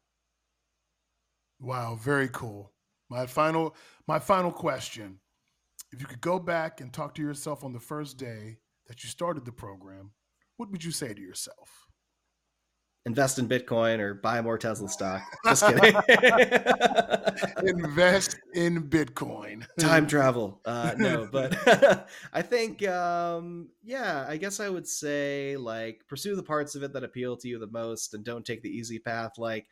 Wow, very cool. My final my final question. If you could go back and talk to yourself on the first day that you started the program, what would you say to yourself? invest in Bitcoin or buy more Tesla stock. <laughs> Just kidding. <laughs> invest in Bitcoin. Time travel. <laughs> Uh, no, but I think, um, yeah, I guess I would say like pursue the parts of it that appeal to you the most and don't take the easy path. Like,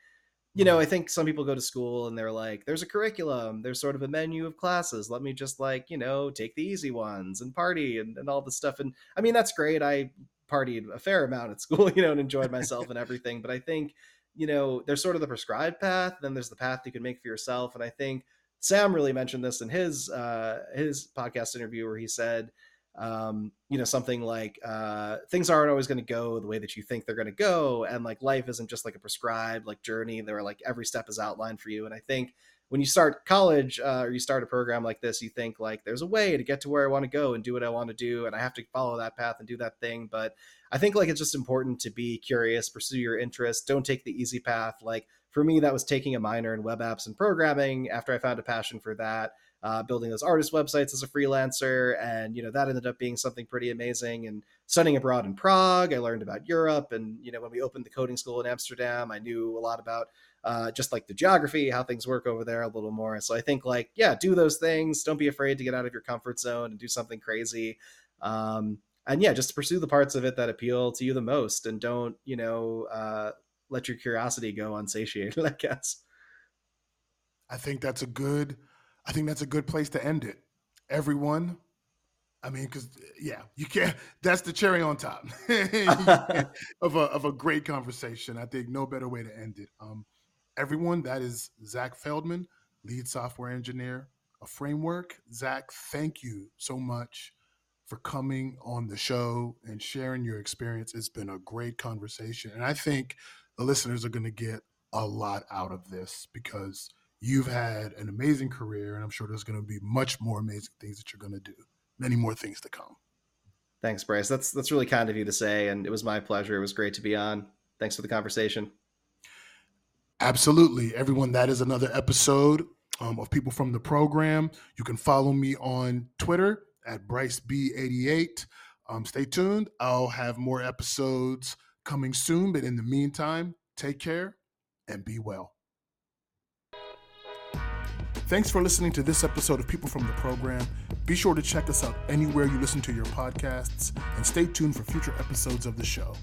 you know, I think some people go to school and they're like, there's a curriculum, there's sort of a menu of classes. Let me just like, you know, take the easy ones and party and, and all this stuff. And I mean, that's great. I partied a fair amount at <laughs> school, you know, and enjoyed myself and everything. But I think, you know, there's sort of the prescribed path, then there's the path you can make for yourself. And I think Sam really mentioned this in his uh, his podcast interview where he said, um, you know, something like uh, things aren't always going to go the way that you think they're going to go, and like life isn't just like a prescribed like journey. There are like every step is outlined for you. And I think when you start college uh, or you start a program like this, you think like there's a way to get to where I want to go and do what I want to do, and I have to follow that path and do that thing. But I think like it's just important to be curious, pursue your interests, don't take the easy path. Like for me, that was taking a minor in web apps and programming after I found a passion for that. Uh, building those artist websites as a freelancer, and you know that ended up being something pretty amazing. And studying abroad in Prague, I learned about Europe, and you know when we opened the coding school in Amsterdam, I knew a lot about uh, just like the geography, how things work over there a little more. So I think like, yeah, do those things. Don't be afraid to get out of your comfort zone and do something crazy. Um, and yeah, just pursue the parts of it that appeal to you the most and don't, you know, uh, let your curiosity go unsatiated, <laughs> I guess. I think that's a good, I think that's a good place to end it. Everyone, I mean, because yeah, you can't. That's the cherry on top <laughs> of a of a great conversation. I think no better way to end it. Um, everyone. That is Zach Feldman, lead software engineer of Framework. Zach, thank you so much for coming on the show and sharing your experience. It's been a great conversation. And I think the listeners are going to get a lot out of this because you've had an amazing career. And I'm sure there's going to be much more amazing things that you're going to do, many more things to come. Thanks, Bryce. That's that's really kind of you to say, and it was my pleasure. It was great to be on. Thanks for the conversation. Absolutely. Everyone, that is another episode um, of People from the Program. You can follow me on Twitter at Bryce B88. Um, stay tuned. I'll have more episodes coming soon. But in the meantime, take care and be well. Thanks for listening to this episode of People from the Program. Be sure to check us out anywhere you listen to your podcasts and stay tuned for future episodes of the show.